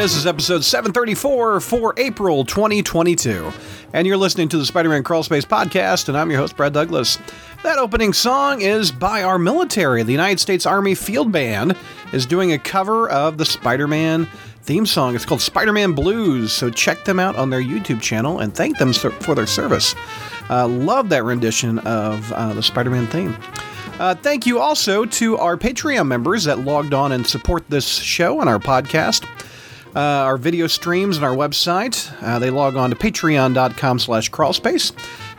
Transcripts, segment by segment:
This is episode 734 for April 2022. And you're listening to the Spider Man Crawlspace podcast, and I'm your host, Brad Douglas. That opening song is by our military. The United States Army Field Band is doing a cover of the Spider Man theme song. It's called Spider Man Blues, so check them out on their YouTube channel and thank them for their service. Uh, love that rendition of uh, the Spider Man theme. Uh, thank you also to our Patreon members that logged on and support this show and our podcast. Uh, our video streams and our website. Uh, they log on to patreon.com slash crawlspace.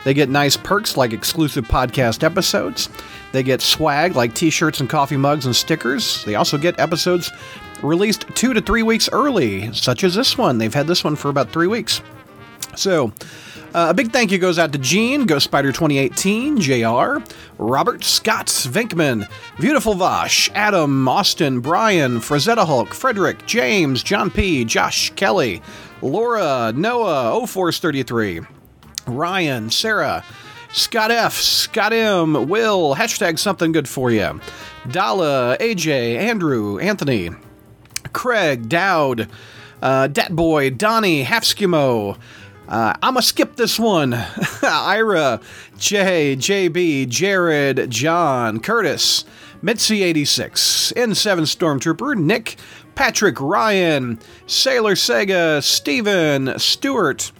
They get nice perks like exclusive podcast episodes. They get swag like t-shirts and coffee mugs and stickers. They also get episodes released two to three weeks early, such as this one. They've had this one for about three weeks. So, uh, a big thank you goes out to Gene, Ghost Spider 2018, JR, Robert Scott Vinkman, Beautiful Vosh, Adam, Austin, Brian, Frazetta Hulk, Frederick, James, John P., Josh Kelly, Laura, Noah, 0433, Ryan, Sarah, Scott F, Scott M, Will, hashtag something good for you, Dala, AJ, Andrew, Anthony, Craig, Dowd, uh, Boy, Donnie, Halfskimo, uh, I'm gonna skip this one. Ira, Jay, JB, Jared, John, Curtis, Mitzi86, N7 Stormtrooper, Nick, Patrick, Ryan, Sailor Sega, Steven, Stewart.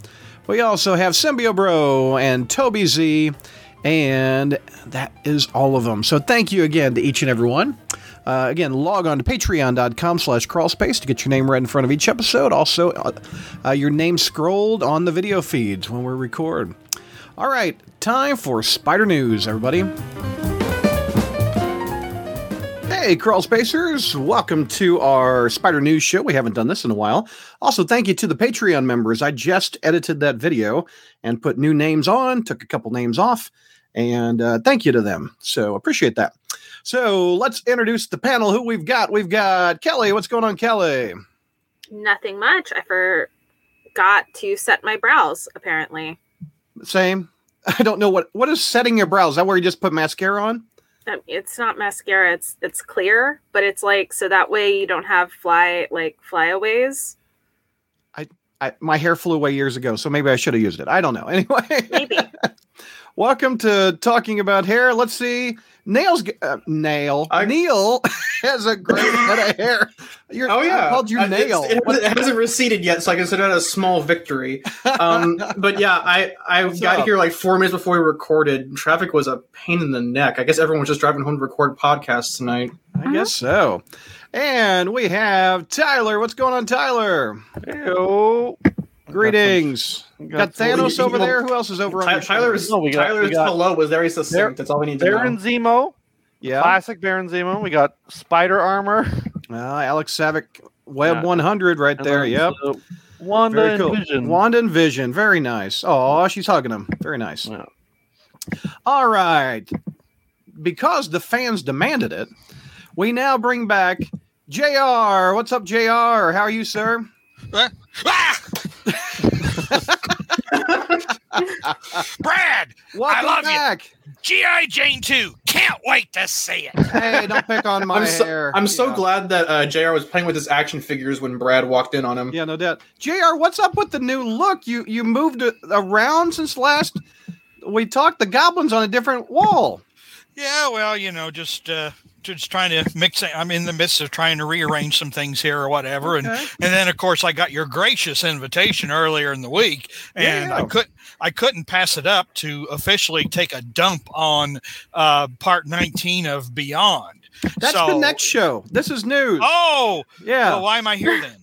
We also have Symbio Bro and Toby Z, and that is all of them. So thank you again to each and every one. Uh, again, log on to patreon.com slash crawlspace to get your name right in front of each episode. Also, uh, uh, your name scrolled on the video feeds when we record. All right, time for Spider News, everybody. Hey, Crawl Spacers! Welcome to our Spider News show. We haven't done this in a while. Also, thank you to the Patreon members. I just edited that video and put new names on, took a couple names off, and uh, thank you to them. So, appreciate that. So let's introduce the panel. Who we've got? We've got Kelly. What's going on, Kelly? Nothing much. I forgot to set my brows. Apparently. Same. I don't know what what is setting your brows. Is that where you just put mascara on? Um, it's not mascara. It's it's clear, but it's like so that way you don't have fly like flyaways. I, I my hair flew away years ago, so maybe I should have used it. I don't know. Anyway, maybe. Welcome to talking about hair. Let's see. Nail's uh, nail. I, Neil has a great head of hair. You're, oh yeah, I called you nail. It, it, hasn't receded yet, so I consider that a small victory. Um, but yeah, I I What's got up? here like four minutes before we recorded. Traffic was a pain in the neck. I guess everyone was just driving home to record podcasts tonight. I guess so. And we have Tyler. What's going on, Tyler? Hello. Greetings. Got, got Thanos over there. Who else is over Ty- on Tyler's, no, we got, Tyler's we got, hello was very succinct. That's all we need to Baron know. Zemo. Yeah. Classic Baron Zemo. We got Spider Armor. Uh, Alex Savick Web yeah. 100 right and there. Yep. Wanda very cool. and Vision. Wanda and Vision. Very nice. Oh, she's hugging him. Very nice. Yeah. All right. Because the fans demanded it, we now bring back JR. What's up, JR? How are you, sir? Ah! Brad, Welcome I love back. you. G.I. Jane 2. Can't wait to see it. Hey, don't pick on my I'm so, hair. I'm so glad that uh, JR was playing with his action figures when Brad walked in on him. Yeah, no doubt. JR, what's up with the new look? You you moved around since last we talked the goblins on a different wall. Yeah, well, you know, just uh, just trying to mix it. I'm in the midst of trying to rearrange some things here or whatever. Okay. And and then of course I got your gracious invitation earlier in the week and yeah. I couldn't I couldn't pass it up to officially take a dump on uh, part 19 of Beyond. That's so, the next show. This is news. Oh, yeah. Well, why am I here then?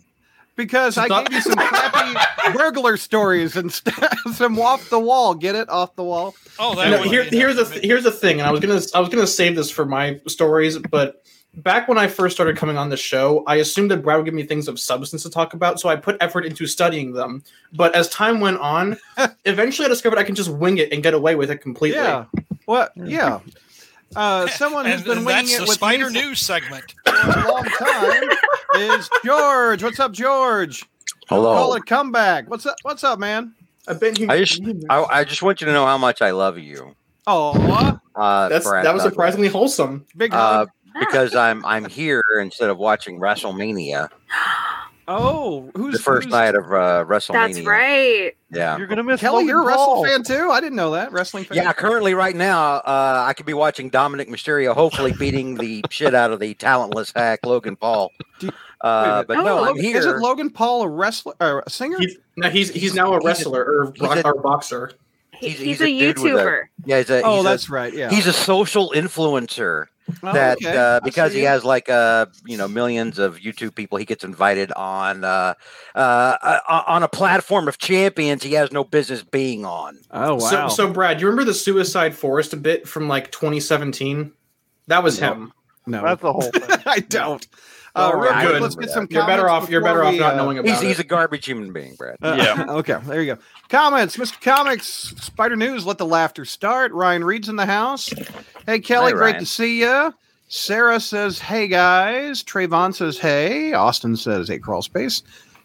Because I gave you some crappy burglar stories and some off the wall. Get it off the wall. Oh, that no, here, here's a th- here's the thing, and I was gonna I was gonna save this for my stories, but back when I first started coming on the show, I assumed that Brad would give me things of substance to talk about, so I put effort into studying them. But as time went on, eventually I discovered I can just wing it and get away with it completely. Yeah. What? Yeah. Uh, someone who's been winging it with Spider News segment for a long time is George. What's up, George? Hello. Call it comeback. What's up? What's up, man? I've been here. I just, I, I just want you to know how much I love you. Oh, uh, That's, that was surprisingly wholesome. Big uh, because I'm I'm here instead of watching WrestleMania. Oh, who's the first who's, night of uh, WrestleMania. That's right. Yeah. You're gonna miss Kelly, Logan you're a Paul. wrestling fan too. I didn't know that wrestling fan. Yeah, currently right now, uh, I could be watching Dominik Mysterio hopefully beating the shit out of the talentless hack Logan Paul. Do- Uh, but Oh, no, I'm Logan- here. Isn't Logan Paul a wrestler or a singer? He's, no, he's he's now a wrestler or, he's a- or boxer. He- He's- he's, he's a, a dude with a- YouTuber. yeah, he's a, oh, he's a- that's right. Yeah. he's a social influencer Oh, that okay. uh, because he has like uh you know millions of YouTube people, he gets invited on uh, uh, uh on a platform of champions he has no business being on. Oh wow. So, so Brad, you remember the Suicide Forest a bit from like 2017? That was No. him. no, That's the whole thing. I don't. Uh, real worry, quick, I let's get that. some. You're better off. You're better off we, not uh, knowing about He's it. he's a garbage human being, Brad. Uh, Yeah. okay, there you go. Comments, Mr. Comics, Spider News. Let the laughter start. Ryan Reed's in the house. Hey Kelly, Hi, great to see you. Sarah says, "Hey guys." Trayvon says, "Hey." Austin says, "Hey, crawl space."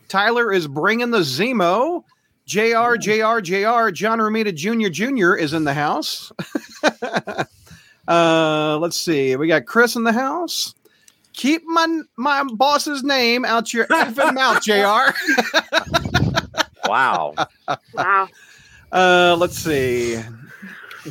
Tyler is bringing the Zemo. Jr. Jr. Jr. John Romita Jr. Jr. is in the house. uh, let's see. We got Chris in the house. Keep my my boss's name out your effing mouth, Jr. Wow. Wow. Uh, let's see.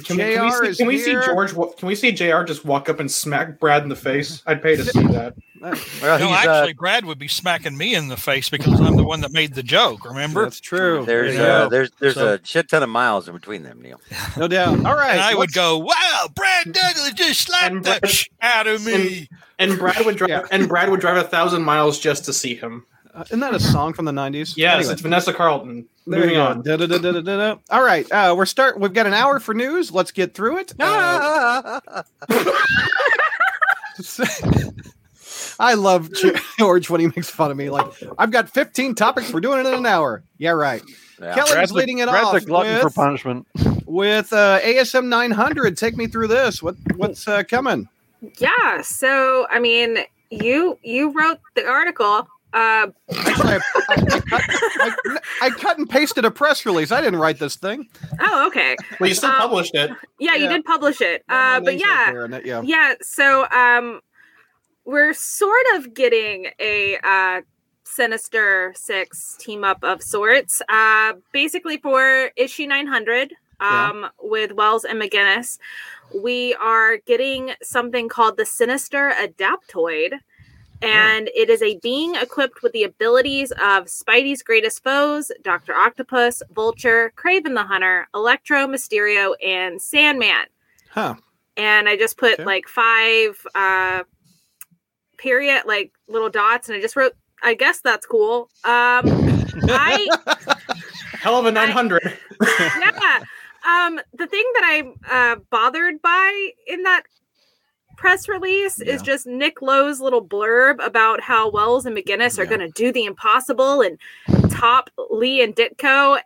Can we, can we see, can we see. George? Can we see Jr. just walk up and smack Brad in the face? I'd pay to see that. Uh, Well, no, actually, uh, Brad would be smacking me in the face because I'm the one that made the joke. Remember? That's true. there's Yeah. uh, there's there's So- a shit ton of miles in between them, Neil. no doubt. All right. and I would go, "Wow, Brad Douglas just slapped And the sh out of me." And Brad would drive. Yeah. And Brad would drive a thousand miles just to see him. Uh, isn't that a song from the '90s? Yes, Anyway, it's Vanessa Carlton. there Moving on. Da-da-da-da-da-da. All right. Uh, we're start. We've got an hour for news. Let's get through it. Uh, I love George when he makes fun of me. Like, I've got 15 topics. We're doing it in an hour. Yeah, right. Yeah. Kelly's Brad's leading it Brad's off a glutton for with, punishment. with uh, ASM 900. Take me through this. What What's uh, coming? Yeah. So, I mean, you you wrote the article. Uh, Actually, I, I, I, cut, I, I cut and pasted a press release. I didn't write this thing. oh, okay. Well, you still Um, published it. Yeah, you did publish it. My Uh, but yeah, it, yeah. yeah. So, um, we're sort of getting a uh, Sinister Six team up of sorts. Uh, basically for issue nine hundred. Yeah. Um, with Wells and McGuinness, we are getting something called the Sinister Adaptoid. And it is a being equipped with the abilities of Spidey's greatest foes, Dr. Octopus, Vulture, Kraven the Hunter, Electro, Mysterio, and Sandman. Huh. And I just put Okay. like five uh period, like little dots, and I just wrote, I guess that's cool. Um I Hell of a 900. yeah. Um, the thing that I'm uh, bothered by in that press release is just Nick Lowe's little blurb about how Wells and McGuinness are Yeah. going to do the impossible and top Lee and Ditko.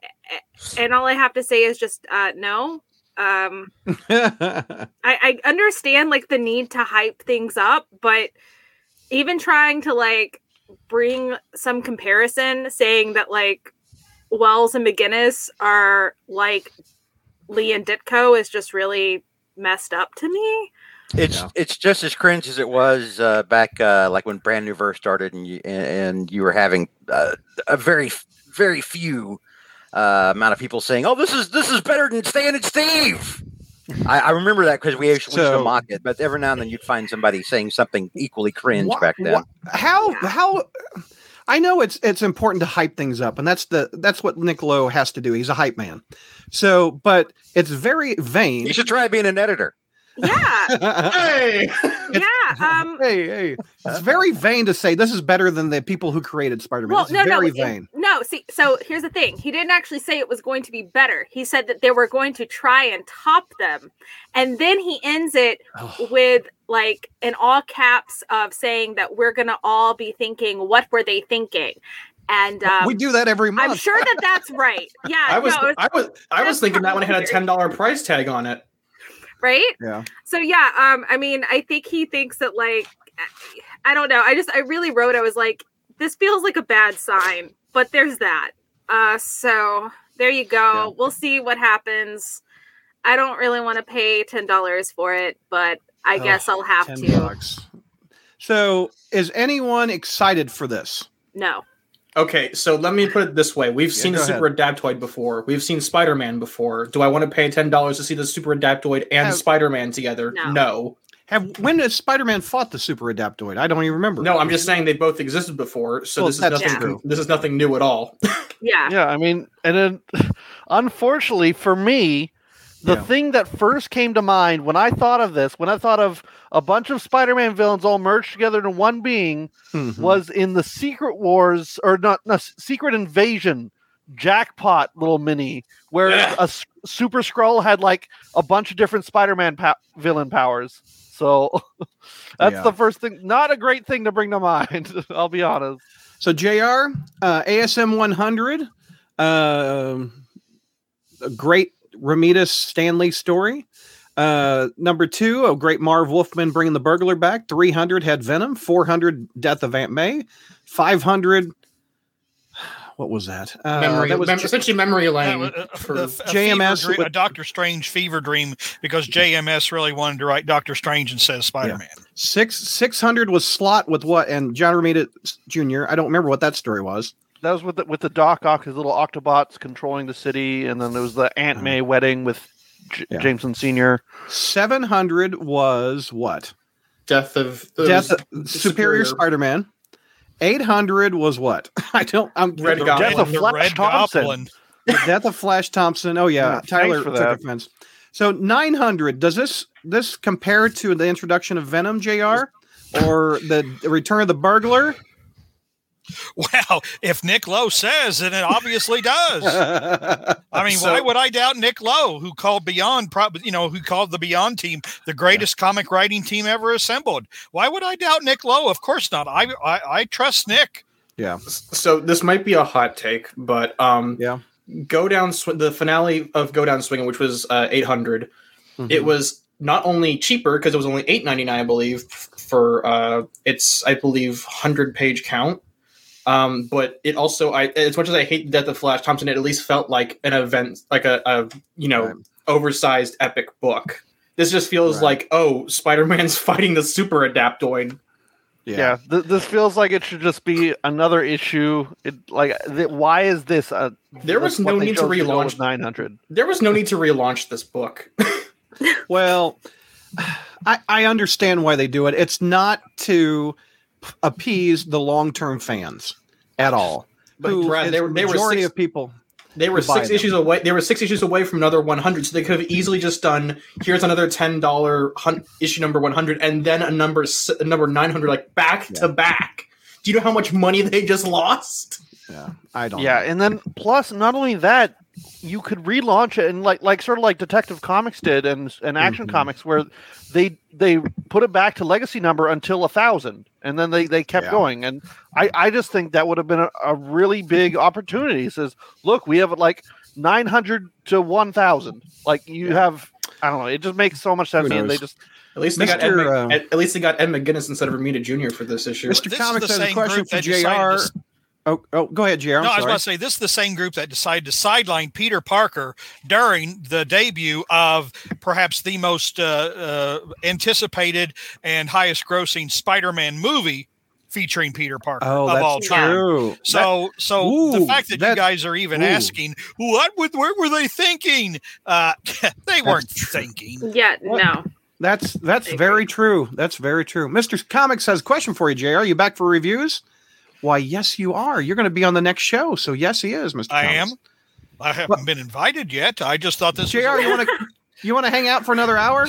And all I have to say is just uh, no. Um, I, I understand like the need to hype things up, but even trying to like bring some comparison, saying that like Wells and McGuinness are like Lee and Ditko is just really messed up to me. It's Yeah. it's just as cringe as it was uh, back uh, like when Brand New Verse started and you and, and you were having uh, a very very few uh, amount of people saying, "Oh, this is this is better than Stan and Steve." I, I remember that because we used, we used to mock it, but every now and then you'd find somebody saying something equally cringe Wha- back then. wha- how how I know it's it's important to hype things up, and that's the that's what Nick Lowe has to do. He's a hype man. So, but it's very vain. You should try being an editor. Yeah, hey! yeah. Um, hey, hey, it's very vain to say this is better than the people who created Spider-Man. well, it's no, no, very it- vain. no. See, so here's the thing. He didn't actually say it was going to be better. He said that they were going to try and top them, and then he ends it Oh, with like in all caps of saying that we're gonna all be thinking, what were they thinking? And um, we do that every month. I'm sure that that's right. Yeah, I was, no, it's- I was, I was thinking that one had a ten dollar price tag on it. Right. Yeah. So yeah, um, I mean, I think he thinks that like, I don't know. I just, I really wrote. I was like, this feels like a bad sign, but there's that. Uh, so there you go. Yeah. We'll see what happens. I don't really want to pay ten dollars for it, but I Oh, guess I'll have to. bucks. So, is anyone excited for this? No. Okay, so let me put it this way: We've Yeah, seen go the Super Adaptoid before. We've seen Spider Man before. Do I want to pay ten dollars to see the Super Adaptoid and oh. Have- Spider Man together? No. No. Have when has Spider-Man fought the Super Adaptoid? I don't even remember. No, I'm just saying they both existed before, so Well, this is nothing. true. This is nothing new at all. Yeah. Yeah, I mean, and then unfortunately for me, the Yeah. thing that first came to mind when I thought of this, when I thought of a bunch of Spider-Man villains all merged together into one being, Mhm. was in the Secret Wars or not, no, Secret Invasion jackpot little mini where Yeah. a s- Super Skrull had like a bunch of different Spider-Man po- villain powers. So that's Yeah. the first thing. Not a great thing to bring to mind. I'll be honest. So Jr. Uh, ASM 100, um a great Romita Stan Lee story. Uh, number two, a great Marv Wolfman bringing the burglar back. 300 had Venom. 400 Death of Aunt May. 500. What was that? Uh, memory, that was mem- J- essentially memory That lane. was, uh, for- the- a fever JMS dream- with- a Doctor Strange fever dream because JMS really wanted to write Doctor Strange and says Spider Man. six 600 was Slott with what? And John Romita Jr. I don't remember what that story was. That was with the, with the Doc Ock, his little Octobots controlling the city, and then there was the Aunt Uh-huh. May wedding with J- Yeah. Jameson Senior. 700 was what? Death of Death of of Superior, Spider-Man. 800 was what? I don't. I'm Red The Goblin. Death of Flash Red Thompson. Goblin. Death of Flash Thompson. Oh yeah, Yeah, Tyler for took offense. So 900. Does this this compare to the introduction of Venom, Jr. or the Return of the Burglar? Well, if Nick Lowe says, then it obviously does. I mean, So- why would I doubt Nick Lowe, who called Beyond, prob- you know, who called the Beyond team the greatest comic writing team ever assembled? Why would I doubt Nick Lowe? Of course not. I I, I trust Nick. yeah, So this might be a hot take, but um, yeah. go down sw- the finale of Go Down Swinging, which was uh, 800. Mhm. It was not only cheaper because it was only 8.99, I believe, f- for uh, its I believe 100 page count. Um, but it also, I as much as I hate the death of Flash Thompson, it at least felt like an event, like a, a you know Right. oversized epic book. This just feels Right. like oh, Spider Man's fighting the Super Adaptoid. Yeah, th- this feels like it should just be another issue. It like th- why is this? A, There was no need to relaunch- nine hundred. There was no need to relaunch this book. Well, I, I understand why they do it. It's not to appease the long-term fans at all. But who Brad, they were- the they were majority six- of people. They were to buy six them. issues away. They were six issues away from another 100, so they could have easily just done. Here's another ten dollar issue number 100, and then a number s- a number 900, like back to back. Do you know how much money they just lost? Yeah, I don't. Yeah, know. and then plus not only that, you could relaunch it and like like sort of like Detective Comics did and and Action Mhm. Comics where they they put it back to legacy number until a thousand and then they they kept Yeah. going and I I just think that would have been a, a really big opportunity. It says, look, we have like nine hundred to one thousand. Like you Yeah. have. I don't know. It just makes so much sense. And they just At least they got Ed, uh, at, at least they got Ed McGuinness instead of Romita Jr. for this issue. Mr. This is Comics has a question for that decided Jr. s- Oh, oh, go ahead, Jr. I'm no, I was sorry. about to say this is the same group that decided to sideline Peter Parker during the debut of perhaps the most uh, uh, anticipated and highest grossing Spider-Man movie featuring Peter Parker Oh, of all time. true. So, so the fact that, that- you guys are even ooh. asking, what would, what were they thinking? Uh, they weren't true. thinking. Yeah, What? no. That's that's very true. That's very true. Mr. Comics has a question for you, Jr. Are you back for reviews? Why, yes, you are. You're going to be on the next show. So yes, he is, Mr. I Comics. am. I haven't been invited yet. I just thought this Jr. was You want to you want to hang out for another hour?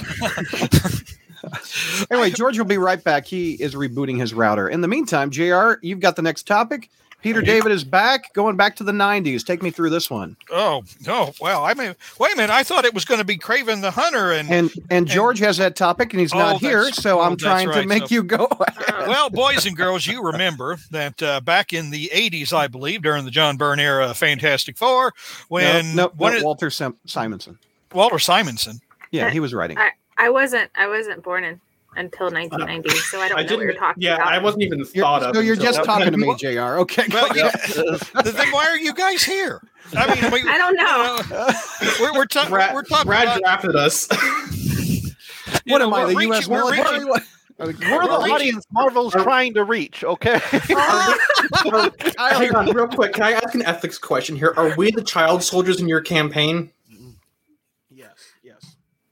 anyway, George will be right back. He is rebooting his router. In the meantime, Jr. You've got the next topic. Peter David is back, going back to the '90s. Take me through this one. Oh no! Well, I mean, wait a minute. I thought it was going to be Kraven the Hunter, and, And and George has that topic, and he's Oh, not here, so oh, I'm that's trying to make So- you go. well, boys and girls, you remember that uh, back in the '80s, I believe, during the John Byrne era, Fantastic Four, when no, no, when no, it- Walter Sim- Simonson. Walter Simonson. Yeah, he was writing. I, I wasn't I wasn't born in until 1990, so I don't I know what you're didn't. talking Yeah, about. I wasn't even You're, thought of. so you're just talking to me, Jr. Okay, Well, yeah. ahead. then why are you guys here? I mean, we, I don't know. uh, we're we're, ta- Brad, we're talking Brad about drafted us. what know, am I, the reaching- U.S. we're military? reaching- What? We're the audience Marvel's trying to reach, okay? Hang on, real quick. Can I ask an ethics question here? Are we the child soldiers in your campaign?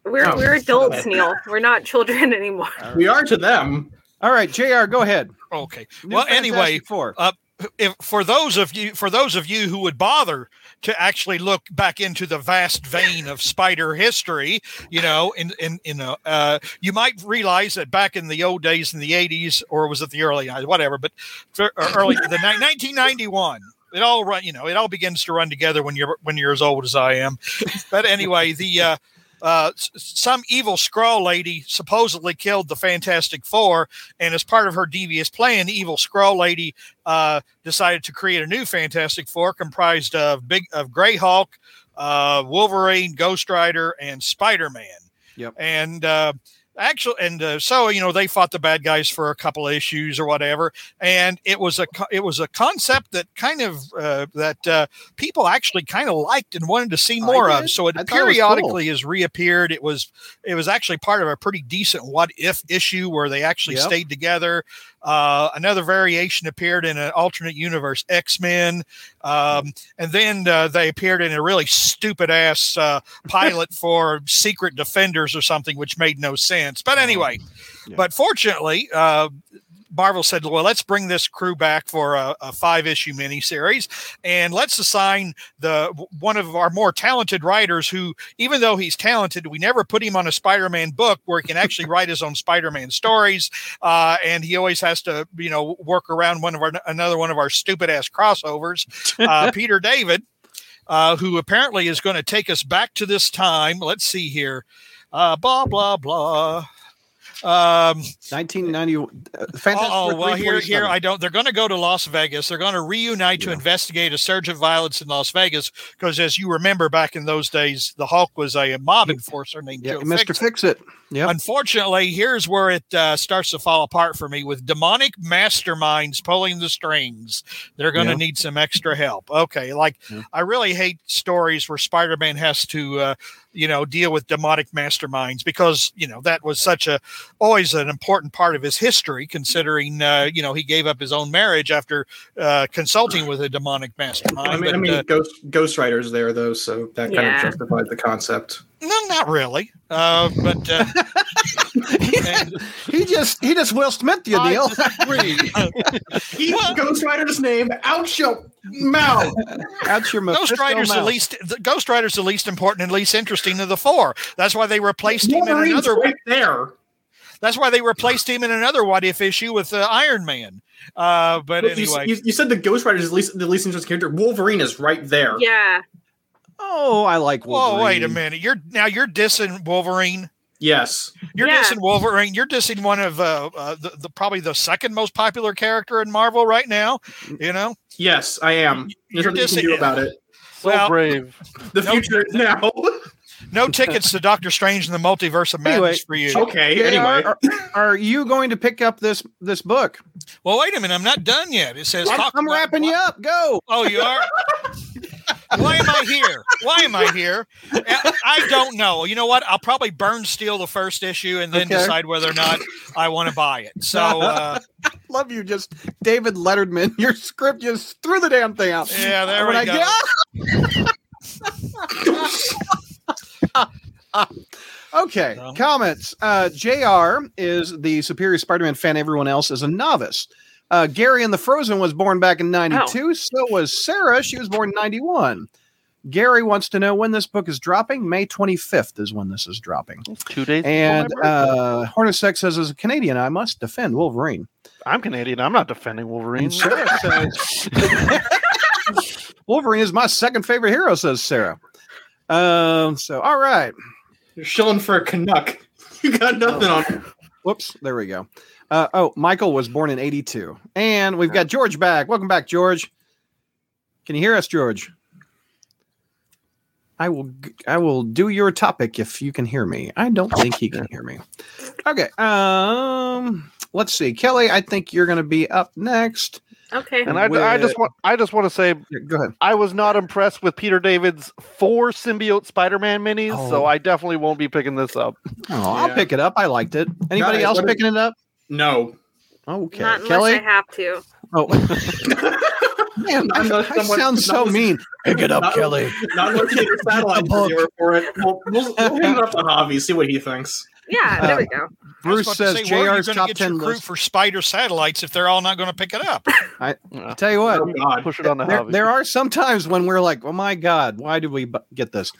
Yes, yes. We're Oh, we're adults, okay. Neil. We're not children anymore. We are to them. All right, Jr. Go ahead. Okay. New well, anyway, Fantastic Four. uh, if for those of you for those of you who would bother to actually look back into the vast vein of spider history, you know, in in in a, uh, you might realize that back in the old days in the '80s, or was it the early whatever, but for, or early the 1991. It all run, you know, it all begins to run together when you're when you're as old as I am. But anyway, the uh, uh, some evil Skrull lady supposedly killed the Fantastic Four, and as part of her devious plan, the evil Skrull lady uh, decided to create a new Fantastic Four comprised of big of Gray Hulk, uh, Wolverine, Ghost Rider, and Spider Man. Yep. And uh, actually, and uh, so you know they fought the bad guys for a couple of issues or whatever, and it was a it was a concept that kind of uh, that uh, people actually kind of liked and wanted to see more of. So it I thought it periodically has reappeared. It was it was actually part of a pretty decent what if issue where they actually Yep. stayed together. Uh, another variation appeared in an alternate universe X Men, um, and then uh, they appeared in a really stupid ass uh, pilot for Secret Defenders or something, which made no sense. But anyway, Yeah. but fortunately, uh, Marvel said, "Well, let's bring this crew back for a, a five-issue miniseries, and let's assign the one of our more talented writers, who, even though he's talented, we never put him on a Spider-Man book where he can actually write his own Spider-Man stories, uh, and he always has to, you know, work around one of our another one of our stupid-ass crossovers, uh, Peter David." Uh, who apparently is going to take us back to this time? Let's see here. Uh, blah blah blah. Um, 1990. Uh, oh, well, here, here, I don't. They're going to go to Las Vegas. They're going to reunite to investigate a surge of violence in Las Vegas. Because, as you remember, back in those days, the Hulk was a mob enforcer named yeah, Joe Mr. Fix. It. Yep. Unfortunately, here's where it uh, starts to fall apart for me with demonic masterminds pulling the strings. They're going to Yeah. need some extra help. Okay, like Yeah. I really hate stories where Spider-Man has to, uh, you know, deal with demonic masterminds because you know that was such a always an important part of his history. Considering, uh, you know, he gave up his own marriage after uh, consulting with a demonic mastermind. I mean, I mean uh, Ghost Ghost Rider's there though, so that kind Yeah. of justifies the concept. No, not really. Uh, but uh, and- he just he just Will Smith you, I Neil. disagree. Keep Ghost Rider's name out your mouth. Out your Ghost Mephisto Rider's the least. The Ghost Rider's the least important and least interesting of the four. That's why they replaced him in another. right there. That's why they replaced him in another What If issue with uh, Iron Man. Uh, but Look, you, anyway, you, you said the Ghost Rider is the least, the least interesting character. Wolverine is right there. Yeah. Oh, I like Wolverine. whoa, wait a minute. You're now you're dissing Wolverine. Yes. You're Yeah. dissing Wolverine. You're dissing one of uh, uh, the, the probably the second most popular character in Marvel right now. You know, Yes, I am. There's You're nothing you can do about it. so Well- brave. The future is now. no tickets to Doctor Strange and the Multiverse of Madness Anyway, for you. okay, JR, anyway. are, are you going to pick up this this book? Well, wait a minute. I'm not done yet. It says I'm, talk I'm about- wrapping you up. Go. Oh, you are? Why am I here? Why am I here? I don't know. You know what? I'll probably burn steal the first issue and then Okay. decide whether or not I want to buy it. So, uh, Love you, just David Letterman. Your script just threw the damn thing out. Yeah, there when we I go. Okay, No. comments. Uh, Jr. is the superior Spider-Man fan. Everyone else is a novice. Uh, Gary in the Frozen was born back in '92. So was Sarah. She was born in '91. Gary wants to know when this book is dropping. May 25th is when this is dropping. Two days. And my birthday. uh, Hornacek says, as a Canadian, I must defend Wolverine. I'm Canadian. I'm not defending Wolverine. And Sarah says, Wolverine is my second favorite hero, says Sarah. Um, so, all right. You're shilling for a Canuck. You got nothing on. Whoops. There we go. Uh, oh, Michael was born in 82. And we've got George back. Welcome back, George. Can you hear us, George? I will g- I will do your topic if you can hear me. I don't think he can hear me. Okay. Um let's see. Kelly, I think you're going to be up next. Okay. And I, I just want I just want to say Go ahead. I was not impressed with Peter David's four symbiote Spider-Man minis, Oh. so I definitely won't be picking this up. Oh, I'll Yeah. pick it up. I liked it. Anybody Nice. else What is- picking it up? No. Okay, Not unless Kelly. I have to. Oh, man, I, I not- sound so not- mean. Pick it up, not- Kelly. Not unless you get a satellite for it. We'll, we'll, we'll hand it up to Javi, see what he thinks. Yeah, Uh, there we go. I was Bruce about to says say, where are you JR's gonna top get ten your crew list. for spider satellites if they're all not going to pick it up. I Tell you what, Oh, God. Push it on the there, hobby. there are some times when we're like, oh my God, why did we bu- get this?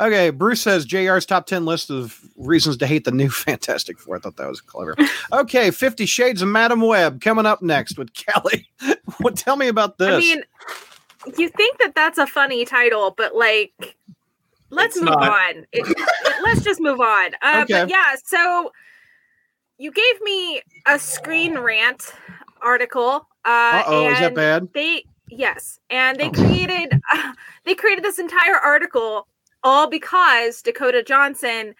Okay, Bruce says JR's top 10 list of reasons to hate the new Fantastic Four. I thought that was clever. Okay, 50 Shades of Madame Web coming up next with Kelly. what? Tell me about this. I mean, you think that that's a funny title, but like, let's It's move not. on. It, it- let's just move on. Uh, Okay. But yeah, so you gave me a screen rant article. Uh, Uh-oh, is that and bad? They yes, and they Oh. created they created this entire article all because Dakota Johnson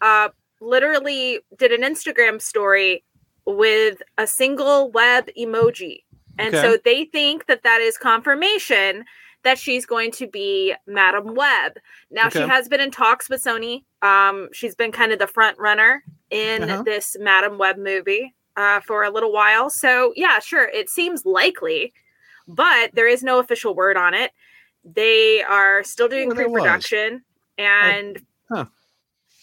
uh, literally did an Instagram story with a single web emoji. And Okay. so they think that that is confirmation that she's going to be Madame Web. Now she has been in talks with Sony. Um, she's been kind of the front runner in Uh-huh. this Madame Web movie uh, for a little while. So yeah, sure, it seems likely, but there is no official word on it. They are still doing Well, pre-production, and Huh.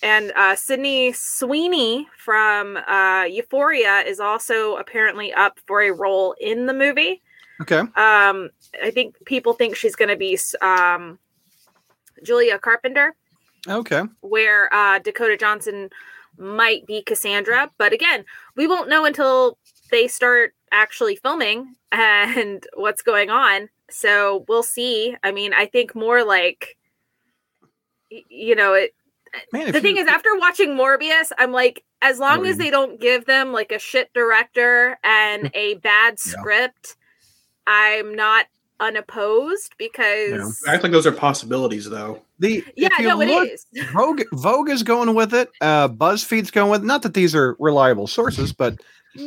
and uh, Sydney Sweeney from uh, Euphoria is also apparently up for a role in the movie. Okay. Um, I think people think she's going to be um, Julia Carpenter, Okay. where uh, Dakota Johnson might be Cassandra. But again, we won't know until they start actually filming and what's going on. So we'll see. I mean, I think more like, you know, it, Man, the thing you- is, after watching Morbius, I'm like, as long as they don't give them like a shit director and a bad script, I'm not unopposed because I think those are possibilities, though. The yeah, no, look, is. Vogue, Vogue is going with it. Uh, BuzzFeed's going with. Not that these are reliable sources, but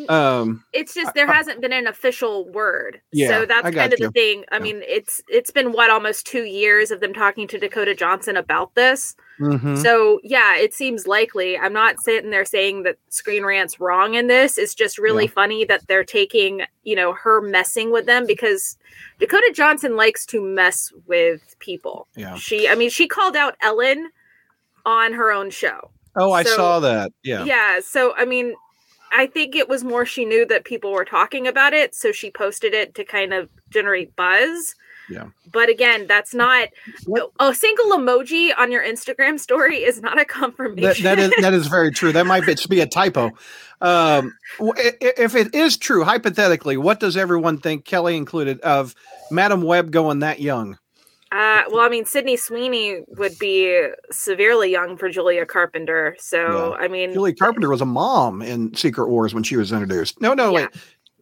um, It's just there hasn't been an official word. Yeah, so that's I kind of you. the thing. I Yeah. mean, it's it's been what almost two years of them talking to Dakota Johnson about this. mhm. So yeah, it seems likely. I'm not sitting there saying that Screen Rant's wrong in this. It's just really Yeah. funny that they're taking, you know, her messing with them because Dakota Johnson likes to mess with people. yeah. She I mean, she called out Ellen on her own show. Oh, I So- saw that. Yeah. Yeah. So, I mean, I think it was more she knew that people were talking about it. So she posted it to kind of generate buzz. Yeah. But again, that's not What- a single emoji on your Instagram story is not a confirmation. That, that is that is very true. That might be, just be a typo. Um, w- i- i- if it is true, hypothetically, what does everyone think, Kelly included, of Madame Web going that young? Uh, well, I mean, Sydney Sweeney would be severely young for Julia Carpenter. So, I mean, Julia Carpenter was a mom in Secret Wars when she was introduced. No, no, Yeah. wait,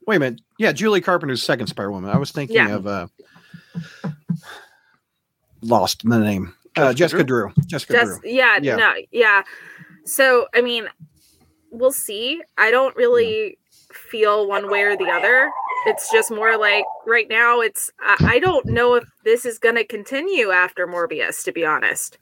wait a minute. Yeah, Julie Carpenter's second Spider Woman. I was thinking Yeah. of uh, lost the name. Uh, Jessica Jessica Drew. Jessica just Drew. yeah, Yeah. no yeah so i mean we'll see i don't really feel one way or the other it's just more like right now it's i, I don't know if this is going to continue after morbius to be honest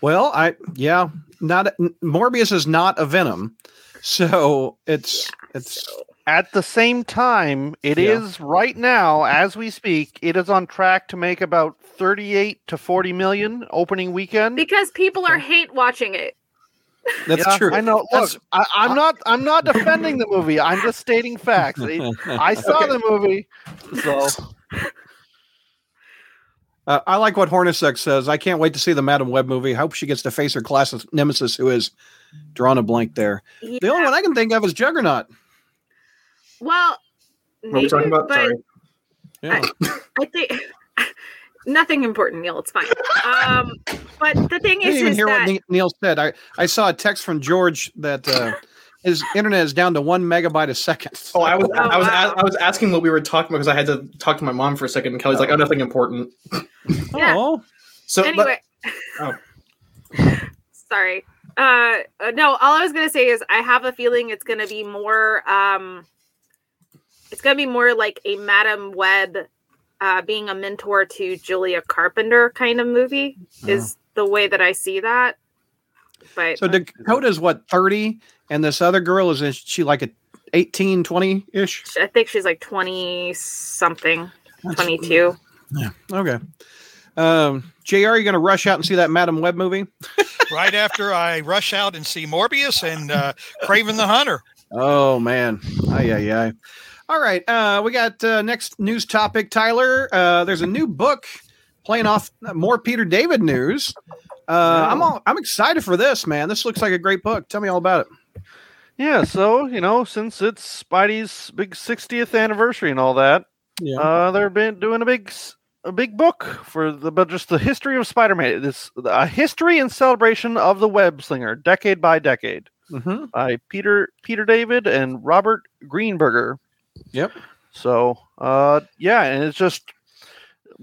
Well, I yeah, not Morbius is not a Venom, so it's it's So- At the same time, it is Yeah. right now, as we speak, it is on track to make about 38 to 40 million opening weekend. because people are hate watching it that's Yeah, true. I know. Look, That's- I, I'm not. I'm not defending the movie. I'm just stating facts. I saw Okay. the movie, so Uh, I like what Hornacek says. I can't wait to see the Madame Web movie. I hope she gets to face her class nemesis, who is drawn a blank there. The only one I can think of is Juggernaut. well What are we talking about? Sorry. Yeah. i think nothing important neil it's fine um but the thing is, I didn't even is hear that what Neil said. I, I saw a text from George that uh, his internet is down to one megabyte a second. Oh, I was Oh, I was wow. I was asking what we were talking about because I had to talk to my mom for a second. And Kelly's like, "Oh, nothing important." yeah. Oh, So, but- anyway Oh. sorry uh uh, no all i was gonna say is i have a feeling it's gonna be more um it's gonna be more like a madame web uh being a mentor to julia carpenter kind of movie is the way that i see that but so Dakota's what thirty, and this other girl is is she like a 18, 20 ish. I think she's like twenty something, twenty two. Yeah. Okay. Um, Jr. Are you going to rush out and see that Madame Web movie? right after I rush out and see Morbius and uh, Kraven the Hunter. Oh man, aye aye aye. All right, uh, we got uh, next news topic. Tyler, uh, there's a new book playing off more Peter David news. Uh, I'm all, I'm excited for this, man. This looks like a great book. Tell me all about it. Yeah, so you know, since it's Spidey's big 60th anniversary and all that, Yeah. uh, they're been doing a big a big book for the but just the history of Spider-Man. This a history and celebration of the web slinger, decade by decade, hmm by Peter Peter David and Robert Greenberger. Yep. So, uh, yeah, and it's just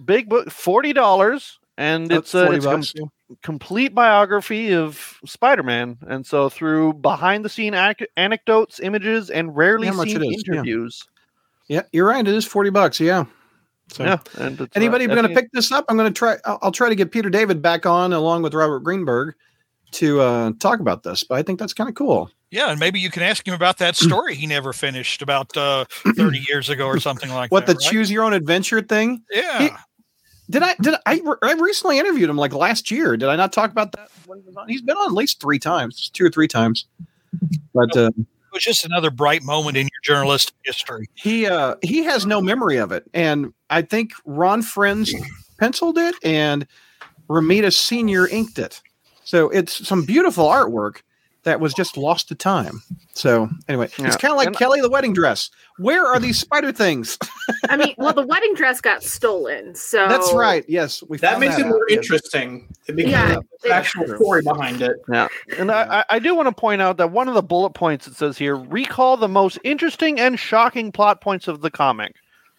big book, forty dollars, and it's a it's com- complete biography of Spider-Man, and so through behind-the-scene ac- anecdotes, images, and rarely how much seen it is, yeah. interviews. Yeah, you're right. It is forty bucks. Yeah. So Yeah, and it's, uh, anybody going to pick this up? I'm going to try. I'll, I'll try to get Peter David back on along with Robert Greenberg to uh, talk about this. But I think that's kind of cool. Yeah, and maybe you can ask him about that story he never finished about uh, 30 years ago or something like What that. What the right? choose your own adventure thing? Yeah. Did I did I I recently interviewed him like last year? Did I not talk about that? when he was on? He's been on at least three times, two or three times. But uh, it was just another bright moment in your journalistic history. he uh, he has no memory of it, and I think Ron Frenz penciled it, and Romita Senior inked it. So it's some beautiful artwork that was just lost to time. So anyway, Yeah. it's kind of like And- Kelly the wedding dress. Where are these spider things? I mean, well, the wedding dress got stolen, so That's right. Yes, we That found makes it out, more yes. interesting. It makes Yeah, the actual True. story behind it. Yeah, and I, I I do want to point out that one of the bullet points it says here recall the most interesting and shocking plot points of the comic.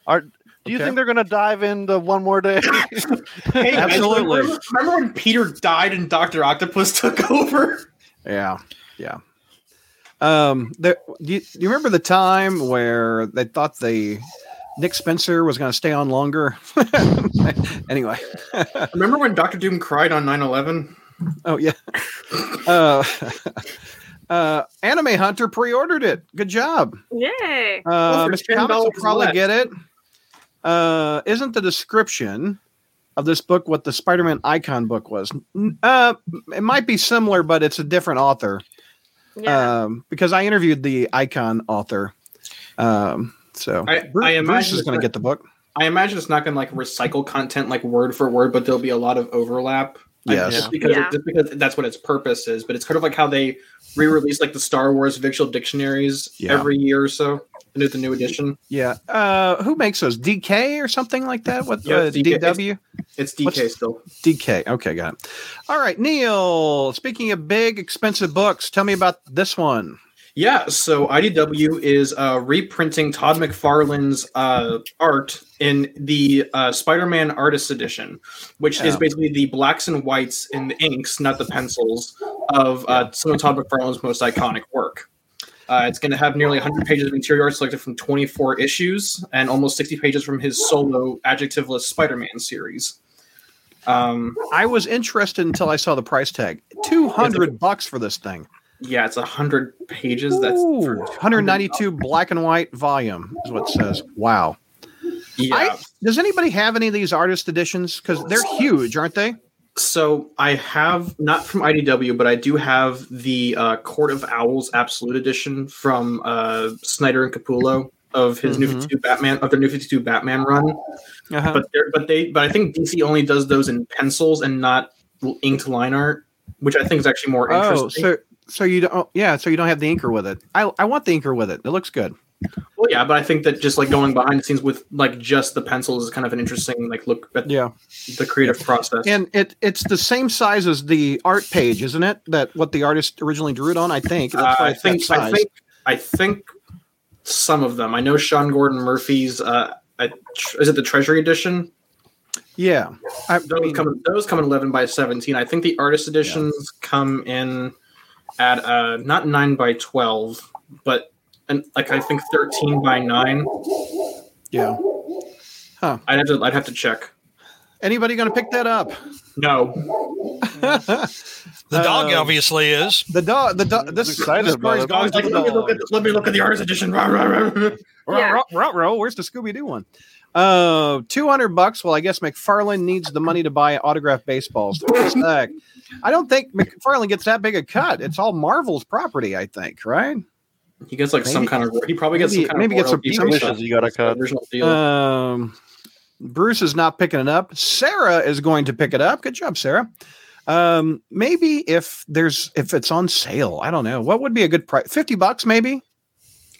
Are do you Okay. think they're going to dive into one more day? Hey, guys, Absolutely. Remember, remember when Peter died and Doctor Octopus took over? Yeah, yeah. Um, there, do, you, do you remember the time where they thought the Nick Spencer was going to stay on longer? anyway, Remember when Doctor Doom cried on 9-11? oh yeah. Uh, uh, Anime Hunter pre-ordered it. Good job, yay. uh, for Mr. Comics will probably less. get it. Uh, isn't the description of this book what the Spider-Man icon book was? Uh, it might be similar, but it's a different author. Yeah. um, because I interviewed the icon author. Um, so I- Bruce, I Bruce imagine is going to get the book. I imagine it's not going to like recycle content like word for word, but there'll be a lot of overlap. Yes. just because Yeah. just because that's what its purpose is. But it's kind of like how they re-release like the Star Wars visual dictionaries Yeah. every year or so. Into the new edition. Yeah. Uh, who makes those? DK or something like that? What? Yeah, uh, DK. DW? It's DK What's- still. DK. Okay, got it. All right, Neil. Speaking of big, expensive books, tell me about this one. Yeah, so IDW is uh, reprinting Todd McFarlane's uh, art in the uh, Spider-Man Artist Edition, which is basically the blacks and whites and the inks, not the pencils, of uh, some of Todd McFarlane's most iconic work. Uh, it's going to have nearly 100 pages of interior art selected from 24 issues and almost 60 pages from his solo adjectiveless Spider-Man series. Um, I was interested until I saw the price tag. Two hundred bucks for this thing. yeah, it's 100 pages. That's Ooh, for 192 black and white volume is what it says. Wow. Yeah. I, does anybody have any of these artist editions? Because they're huge, aren't they? So I have not from IDW, but I do have the uh, Court of Owls Absolute Edition from uh, Snyder and Capullo of his New Mhm. Fifty Two Batman of their New Fifty Two Batman run. Uh-huh. But but they but I think DC only does those in pencils and not inked line art, which I think is actually more interesting. Oh, interesting. so so you don't? Yeah, so you don't have the inker with it. I I want the inker with it. It looks good. well, yeah, but I think that just like going behind the scenes with like just the pencils is kind of an interesting like look at Yeah, the creative process. and it it's the same size as the art page, isn't it? That what the artist originally drew it on. I think. Uh, I think I think I think some of them. I know Sean Gordon Murphy's. Uh, I, is it the Treasury Edition? Yeah, I, Those mean, come those come in eleven by seventeen. I think the artist editions come in at uh, not nine by twelve, but and like I think thirteen by nine. yeah. Huh. I'd have to I'd have to check. Anybody going to pick that up? No. the dog um, obviously is. The dog. The dog. This, excited this about it. Like, let, me look at, let me look at the artist edition. yeah. Where's the Scooby Doo one? Uh, two hundred bucks. Well, I guess McFarlane needs the money to buy autographed baseballs. I don't think McFarlane gets that big a cut. It's all Marvel's property, I think, right? He gets like maybe, some kind of. He probably gets maybe, some kind maybe of. Maybe gets some. wishes you got to cut. Deal. Um, Bruce is not picking it up. Sarah is going to pick it up. Good job, Sarah. Um, maybe if there's if it's on sale, I don't know. What would be a good price? Fifty bucks, maybe.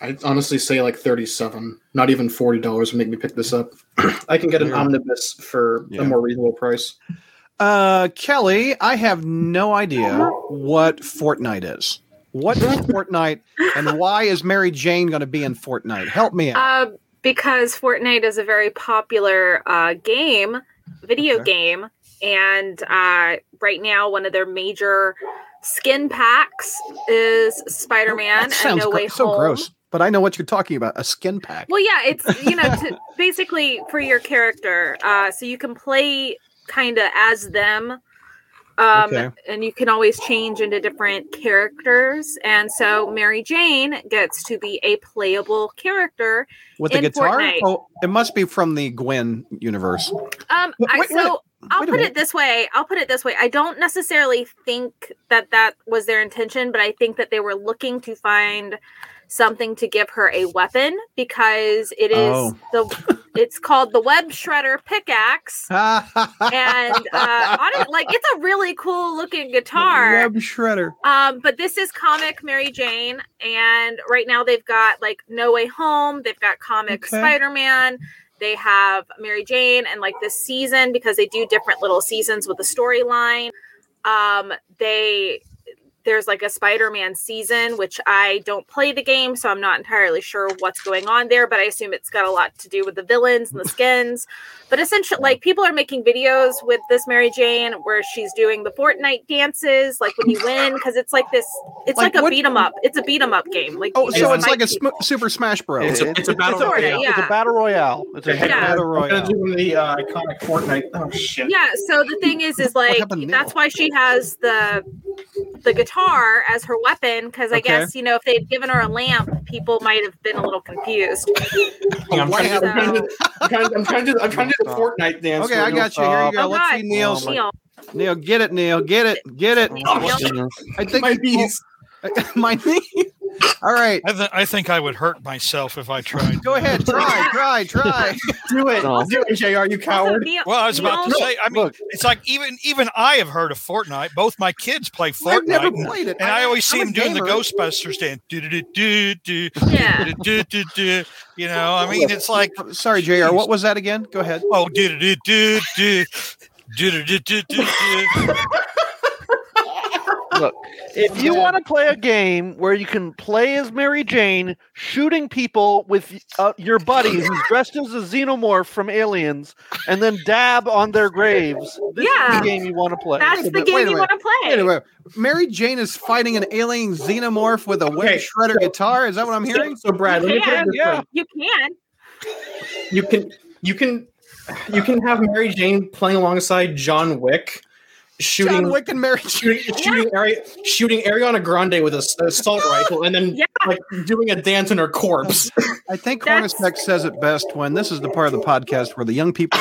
I'd honestly say like thirty-seven. Not even forty dollars would make me pick this up. I can get an yeah. omnibus for yeah. a more reasonable price. Uh, Kelly, I have no idea what Fortnite is. What is Fortnite, and why is Mary Jane going to be in Fortnite? Help me out. Uh, because Fortnite is a very popular uh, game, video okay. game, and uh, right now one of their major skin packs is Spider-Man and No gr- Way so Home. gross. But I know what you're talking about, a skin pack. Well, yeah, it's you know to, basically for your character, uh, so you can play kind of as them um, okay. And you can always change into different characters. And so Mary Jane gets to be a playable character with the guitar. Fortnite. Oh, it must be from the Gwen universe. Um, wait, I, so wait, I'll put it this way. I'll put it this way. I don't necessarily think that that was their intention, but I think that they were looking to find something to give her a weapon because it is oh. the it's called the web shredder pickaxe. And uh on it like it's a really cool looking guitar. Web shredder. Um but this is comic mary jane and right now they've got like no way home they've got comic okay. spider-man they have mary jane and like this season because they do different little seasons with the storyline. Um they there's like a Spider-Man season, which I don't play the game, so I'm not entirely sure what's going on there, but I assume it's got a lot to do with the villains and the skins. But essentially, like people are making videos with this Mary Jane where she's doing the Fortnite dances, like when you win, because it's like this. It's like, like a beat 'em up. It's a beat 'em up game. Like oh, so it's like a sm- Super Smash Bros. It's a, it's a battle it's royale. yeah. It's a battle royale. It's a yeah. battle royale. doing the uh, iconic Fortnite. Oh shit. Yeah. So the thing is, is like that's why she has the the guitar as her weapon because I okay. guess you know if they'd given her a lamp, people might have been a little confused. I'm, trying to, I'm, trying to, I'm trying to do the Fortnite dance. Okay, I got you. Here you go. Oh, Let's God. see Neil's. Neil. Neil, get it, Neil. Get it. Get it. Neil. I think my knees. my knee. All right. I, th- I, think I would hurt myself if I tried. Go ahead. Try, try, try. Do it. No. Do it, JR, you coward. Well, I was about to say, I mean, Look. it's like even even I have heard of Fortnite. Both my kids play Fortnite. I've never played it. And I, I always see them doing the Ghostbusters dance. Do, do, do, do, yeah. do, do, do, You know, I mean, it's like. Sorry, JR. What was that again? Go ahead. Oh, do, do, do, do. Do, do, do, do, do. Look, if you want to play a game where you can play as Mary Jane, shooting people with uh, your buddy who's dressed as a xenomorph from Aliens, and then dab on their graves, this yeah, is the game you want to play. That's the game you want to play. Wait a minute. Mary Jane is fighting an alien xenomorph with a web okay. shredder guitar. Is that what I'm hearing? So, Brad, you can. Yeah. You can. You can. You can. You can have Mary Jane playing alongside John Wick shooting John Wick and Mary shooting shooting, yeah. Ari- shooting Ariana Grande with a assault rifle and then yeah. like doing a dance in her corpse. I think Hornacek says it best when this is the part of the podcast where the young people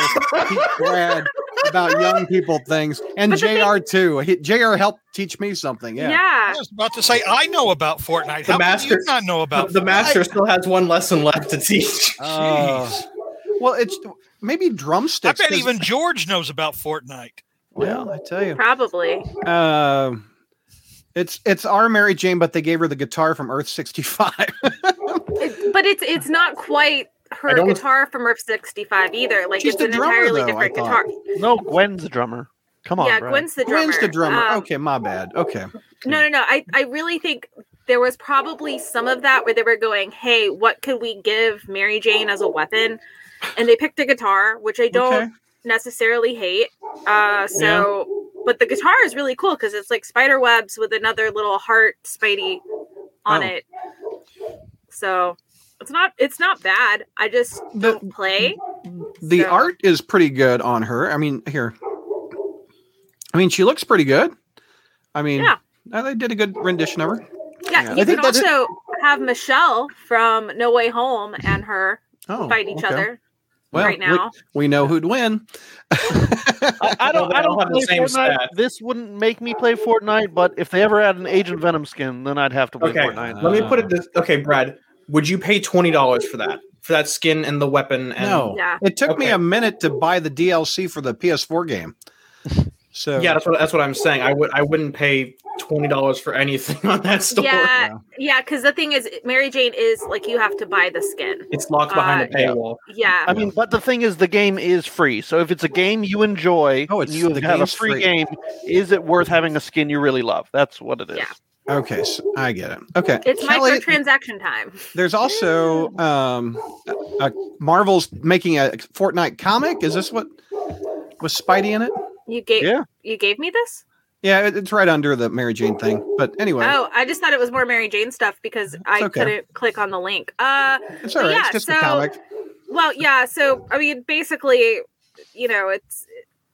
teach Brad about young people things and but JR thing- too. He, JR helped teach me something. Yeah. yeah. I was about to say I know about Fortnite. The How master, can you not know about the, the master still has one lesson left to teach. Uh, well, it's maybe drumsticks. I bet even George knows about Fortnite. Well, I tell you, probably. Uh, it's it's our Mary Jane, but they gave her the guitar from Earth sixty five. but it's it's not quite her guitar from Earth sixty five either. Like She's it's an drummer, entirely though, different guitar. No, Gwen's the drummer. Come on, yeah, Brad. Gwen's the drummer. Gwen's the drummer. Um, okay, my bad. Okay. No, no, no. I I really think there was probably some of that where they were going, "Hey, what could we give Mary Jane as a weapon?" And they picked a guitar, which I don't. Okay necessarily hate. Uh, so, yeah. but the guitar is really cool because it's like spider webs with another little heart Spidey on oh. it. So it's not it's not bad. I just don't play. The So- art is pretty good on her. I mean, here. I mean, she looks pretty good. I mean, Yeah. uh, they did a good rendition of her. Yeah, Yeah. you I can that's it. also have Michelle from No Way Home and her Oh, fight each okay. other Well, right now. We, we know who'd win. I, I don't. Well, I they all don't have the play same Fortnite. stat. This wouldn't make me play Fortnite, but if they ever had an Agent Venom skin, then I'd have to play Okay, Fortnite. let me put it this. Okay, Brad, would you pay twenty dollars for that? For that skin and the weapon? And no, Yeah. it took me a minute to buy the DLC for the PS4 game. So yeah, that's what that's what I'm saying. I would I wouldn't pay twenty dollars for anything on that store. Yeah, yeah, because the thing is, Mary Jane is like you have to buy the skin. It's locked behind Uh, a paywall. Yeah, I mean, but the thing is, the game is free. So if it's a game you enjoy, Oh, it's- you the have a free, free. game. Is it worth having a skin you really love? That's what it is. Yeah. okay, so I get it. Okay, it's Kelly, microtransaction time. There's also um, a, Marvel's making a Fortnite comic. Is this what was Spidey in it? You gave Yeah. you gave me this? Yeah, it's right under the Mary Jane thing. But anyway, Oh, I just thought it was more Mary Jane stuff because I okay. couldn't click on the link. Uh, it's all right. yeah, it's just a so- comic. well, yeah. So I mean, basically, you know, it's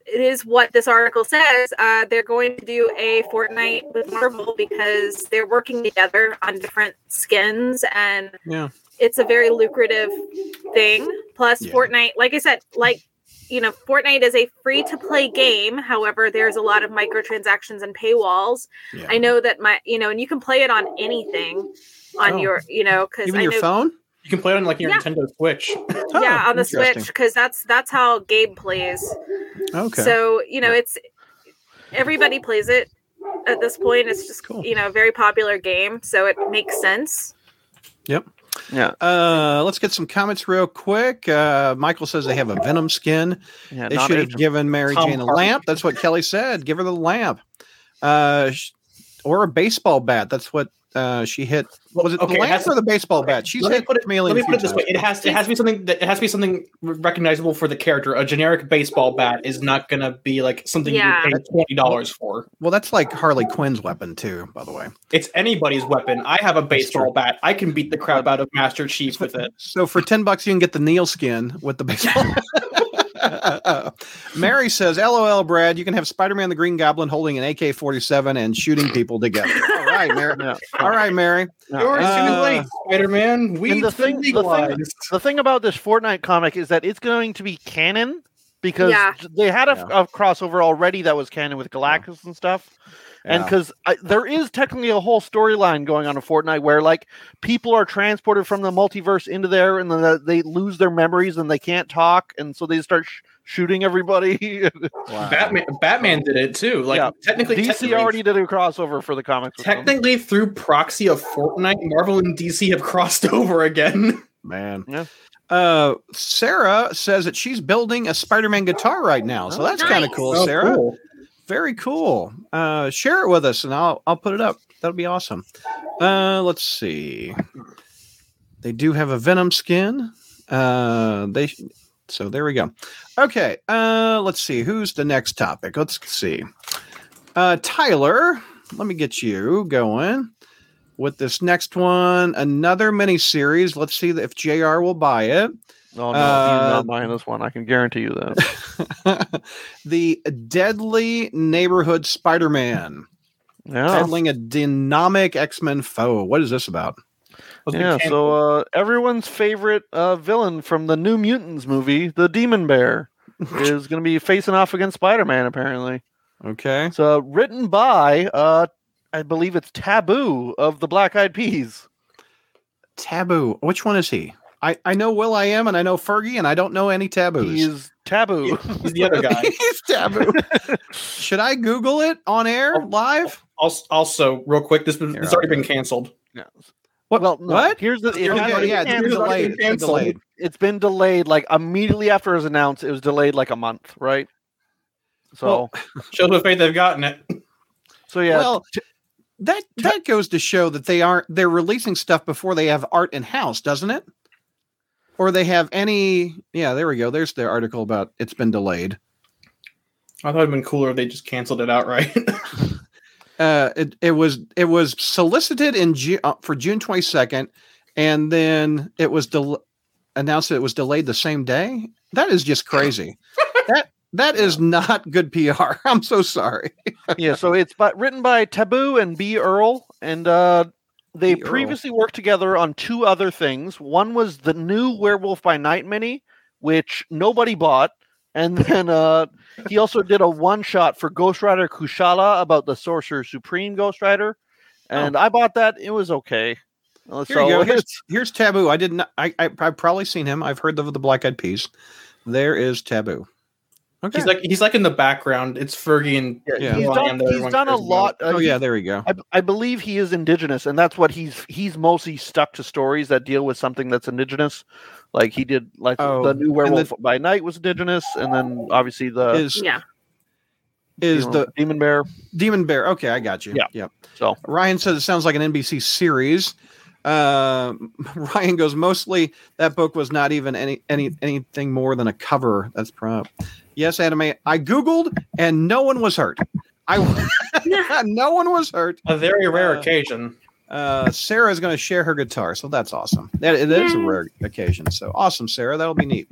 it is what this article says. Uh, they're going to do a Fortnite with Marvel because they're working together on different skins and Yeah. it's a very lucrative thing. Plus, Yeah. Fortnite, like I said, like you know, Fortnite is a free to play game. However, there's a lot of microtransactions and paywalls. Yeah. I know that my, you know, and you can play it on anything on Oh. your, you know, because Even I your know, phone? You can play it on like your Yeah. Nintendo Switch. yeah, Oh, on the. Switch, because that's that's how Gabe plays. Okay. So you know, it's everybody plays it at this point. It's just Cool. you know, a very popular game, so it makes sense. yep. Yeah. Uh, let's get some comments real quick. Uh, Michael says they have a Venom skin. Yeah. They should have given Mary Tom Jane a Hardy. lamp. That's what Kelly said. Give her the lamp. Uh, or a baseball bat. That's what uh, she hit. What was it Okay, the it lamp has to- or the baseball bat? She's let me hit put it. Chameleon Let me put it few this way: it has to, it has to be something that it has to be something recognizable for the character. A generic baseball bat is not going to be like something Yeah. you pay twenty dollars for. Well, that's like Harley Quinn's weapon too, by the way. It's anybody's weapon. I have a baseball bat. I can beat the crap out of Master Chief with it. So for ten bucks, you can get the Neil skin with the baseball. Mary says, "LOL, Brad. You can have Spider-Man the Green Goblin holding an AK-47 and shooting people together." All right, Mary. Yeah. All right, Mary. Yeah. You're Uh, late, Spider-Man. We the thing- the thing- The thing about this Fortnite comic is that it's going to be canon because Yeah. they had a, a crossover already that was canon with Galactus and stuff. And Yeah. because there is technically a whole storyline going on in Fortnite where like people are transported from the multiverse into there and then they lose their memories and they can't talk and so they start sh- shooting everybody. Batman. Batman did it too. Like Yeah. technically, DC technically, already did a crossover for the comics. with them. technically through proxy of Fortnite, Marvel and DC have crossed over again. Man. Yeah. Uh, Sarah says that she's building a Spider-Man guitar right now, so Oh, that's kind of nice. cool, Oh, Sarah. cool. Very cool. Uh, share it with us, and I'll I'll put it up. That'll be awesome. Uh, let's see. They do have a Venom skin. Uh, they so there we go. Okay. Uh, let's see. Who's the next topic? Let's see. Uh, Tyler, let me get you going with this next one. Another mini series. Let's see if Jr. will buy it. Oh no, Uh, he's not buying this one. I can guarantee you that. the Deadly Neighborhood Spider-Man. Yeah. Battling a dynamic X-Men foe. What is this about? Was Yeah, so uh, everyone's favorite uh, villain from the New Mutants movie, the Demon Bear, is going to be facing off against Spider-Man. Apparently, Okay. it's uh, written by, uh, I believe it's Taboo of the Black Eyed Peas. Taboo. Which one is he? I, I know Will I Am and I know Fergie and I don't know any taboos. He's Taboo. he's the other guy. He's taboo. Should I Google it on air Oh. live? Also, also, real quick, this Here, it's already do been it. canceled. What? Well, no, what? Here's the. It Yeah, has yeah, been it's been delayed. been It's been delayed. It's been delayed like immediately after it was announced. It was delayed like a month, right? So, Well, Shows what faith they've gotten it. so yeah. Well, that that goes to show that they aren't they're releasing stuff before they have art in house, doesn't it? Or they have any yeah, there we go. There's the article about it's been delayed. I thought it'd been cooler if they just canceled it outright. uh, it, it was it was solicited in Ju- uh, for June 22nd, and then it was del- announced that it was delayed the same day. That is just crazy. that that is not good PR. I'm so sorry. yeah, so it's but written by Taboo and B. Earl, and uh, they. Earl. previously worked together on two other things. One was the new Werewolf by Night mini, which nobody bought, and then uh, he also did a one shot for Ghost Rider Kushala about the Sorcerer Supreme Ghost Rider, and I bought that. It was okay. Uh, Here so you go. Here's, here's Taboo. I didn't. I, I I've probably seen him. I've heard of the Black Eyed Peas. There is Taboo. Okay. He's like he's like in the background. It's Fergie and Yeah. he's done, he's done a lot. uh, oh yeah, there we go. I, I believe he is indigenous, and that's what he's he's mostly stuck to stories that deal with something that's indigenous. Like he did, like Oh, the new and Werewolf the- by Night was indigenous, and then obviously the Is Yeah. is you know, the Demon Bear. Demon Bear? Okay, I got you. Yeah. Yep. So Ryan says it sounds like an NBC series. Uh, Ryan goes mostly that book was not even any any anything more than a cover. That's prop. Yes, anime. I googled and no one was hurt. I no one was hurt. A very rare Uh, occasion. Uh, Sarah is going to share her guitar, so that's awesome. That, that is a rare occasion. So awesome, Sarah. That'll be neat.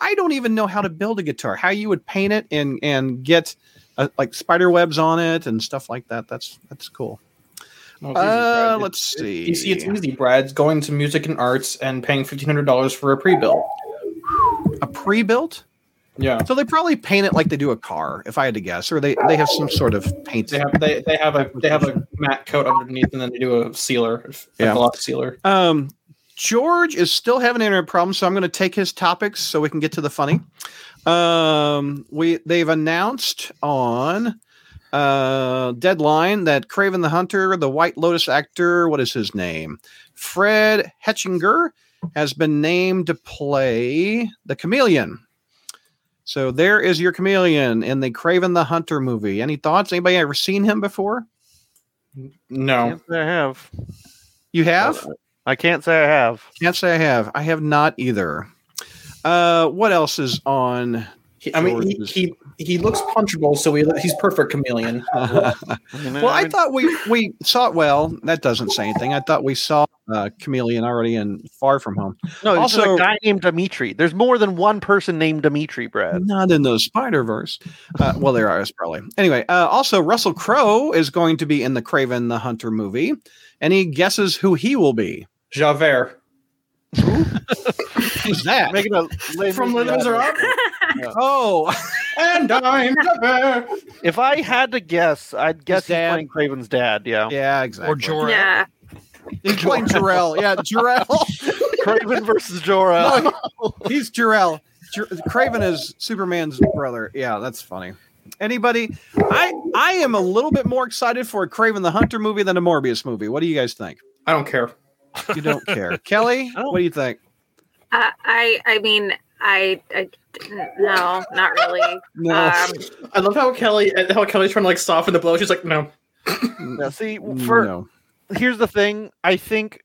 I don't even know how to build a guitar. How you would paint it and and get uh, like spider webs on it and stuff like that. That's that's cool. Easy, Uh, let's see. You see, it's easy, Brad. It's going to music and arts and paying fifteen hundred dollars for a pre-built. a pre-built. Yeah, So they probably paint it like they do a car, if I had to guess, or they they have some sort of paint. they have they, they have a they have a matte coat underneath, and then they do a sealer, a Yeah. gloss sealer. Um, George is still having internet problems, so I'm going to take his topics so we can get to the funny. Um, we they've announced on uh deadline that Kraven the Hunter, the White Lotus actor, what is his name? Fred Hechinger has been named to play the chameleon. So there is your chameleon in the Kraven the Hunter movie. Any thoughts? Anybody ever seen him before? No, can't say I have. You have? I can't say I have. Can't say I have. I have not either. Uh, what else is on? he, I mean he, he he looks punchable, so he, he's perfect chameleon. well, I mean, I mean, thought we we saw. Well, that doesn't say anything. I thought we saw uh, Chameleon already in Far From Home. no. Also- a guy named Dimitri. There's more than one person named Dimitri, Brad. Not in the Spider Verse. Uh, well, there are probably. Anyway, uh, also Russell Crowe is going to be in the Kraven the Hunter movie. Any guesses who he will be? Javert Who's that? Making a from Les Miserables, Oh, and I'm Javert. If I had to guess, I'd guess he's dad. playing Kraven's dad. Yeah, yeah, exactly. Or Jorah. yeah. He's playing Jor-El. Yeah, Jor-El. Kraven versus Jorah. No, he's Jor-El. Jer- Kraven is Superman's brother. Yeah, that's funny. Anybody? I I am a little bit more excited for a Kraven the Hunter movie than a Morbius movie. What do you guys think? I don't care. You don't care, Kelly. Don't- What do you think? Uh, I I mean I, I no not really. No, Um, I love how Kelly how Kelly's trying to like soften the blow. She's like, no. Now, see, for no. here's the thing. I think,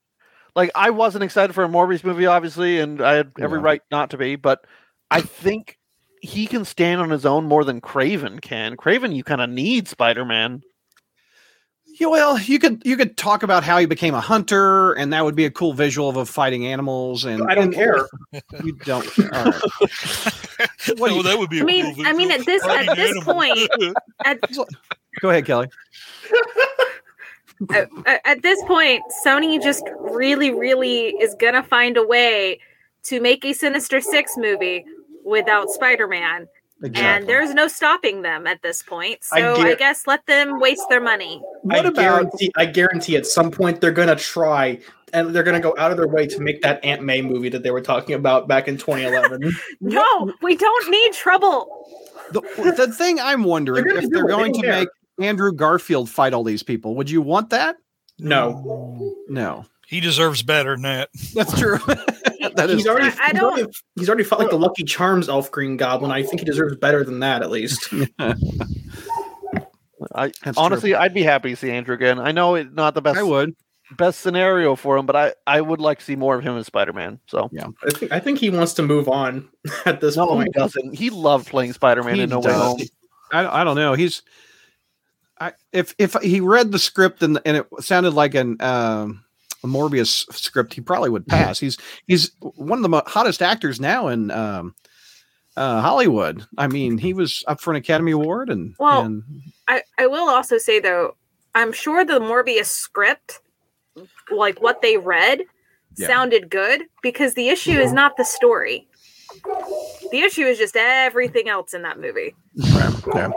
like, I wasn't excited for a Morbius movie, obviously, and I had every Yeah. right not to be. But I think he can stand on his own more than Kraven can. Kraven, you kind of need Spider Man. Yeah, well, you could you could talk about how he became a hunter, and that would be a cool visual of him fighting animals. And I don't and- care. You don't care. All right. What do you- oh, that would be. I a mean- cool I mean, at this- at this animals. point- At, Go ahead, Kelly. at, at this point, Sony just really, really is gonna find a way to make a Sinister Six movie without Spider-Man, and there's no stopping them at this point. So I I, guess let them waste their money. What I about guarantee I guarantee at some point they're gonna try and they're gonna go out of their way to make that Aunt May movie that they were talking about back in 2011. No, we don't need trouble. the, the thing I'm wondering They're if they're going to make Andrew Garfield fight all these people, would you want that? no, No, He deserves better than that. that's true. that is he's already, I- I he's, don't- already he's already fought like the Lucky Charms Elf Green Goblin. I think he deserves better than that at least. I That's honestly, I'd be happy to see Andrew again. I know it's not the best I would. best scenario for him, but I I would like to see more of him as Spider Man. So I think I think he wants to move on at this no, he point. doesn't. He loved playing Spider Man in No Way. Home. I, I don't know. He's I if if he read the script and and it sounded like an um, a Morbius script, he probably would pass. He's he's one of the mo- hottest actors now in um, uh, Hollywood. I mean, he was up for an Academy Award, and well, and... I I will also say though, I'm sure the Morbius script, like what they read, yeah. sounded good because the issue is not the story. The issue is just everything else in that movie. Yeah.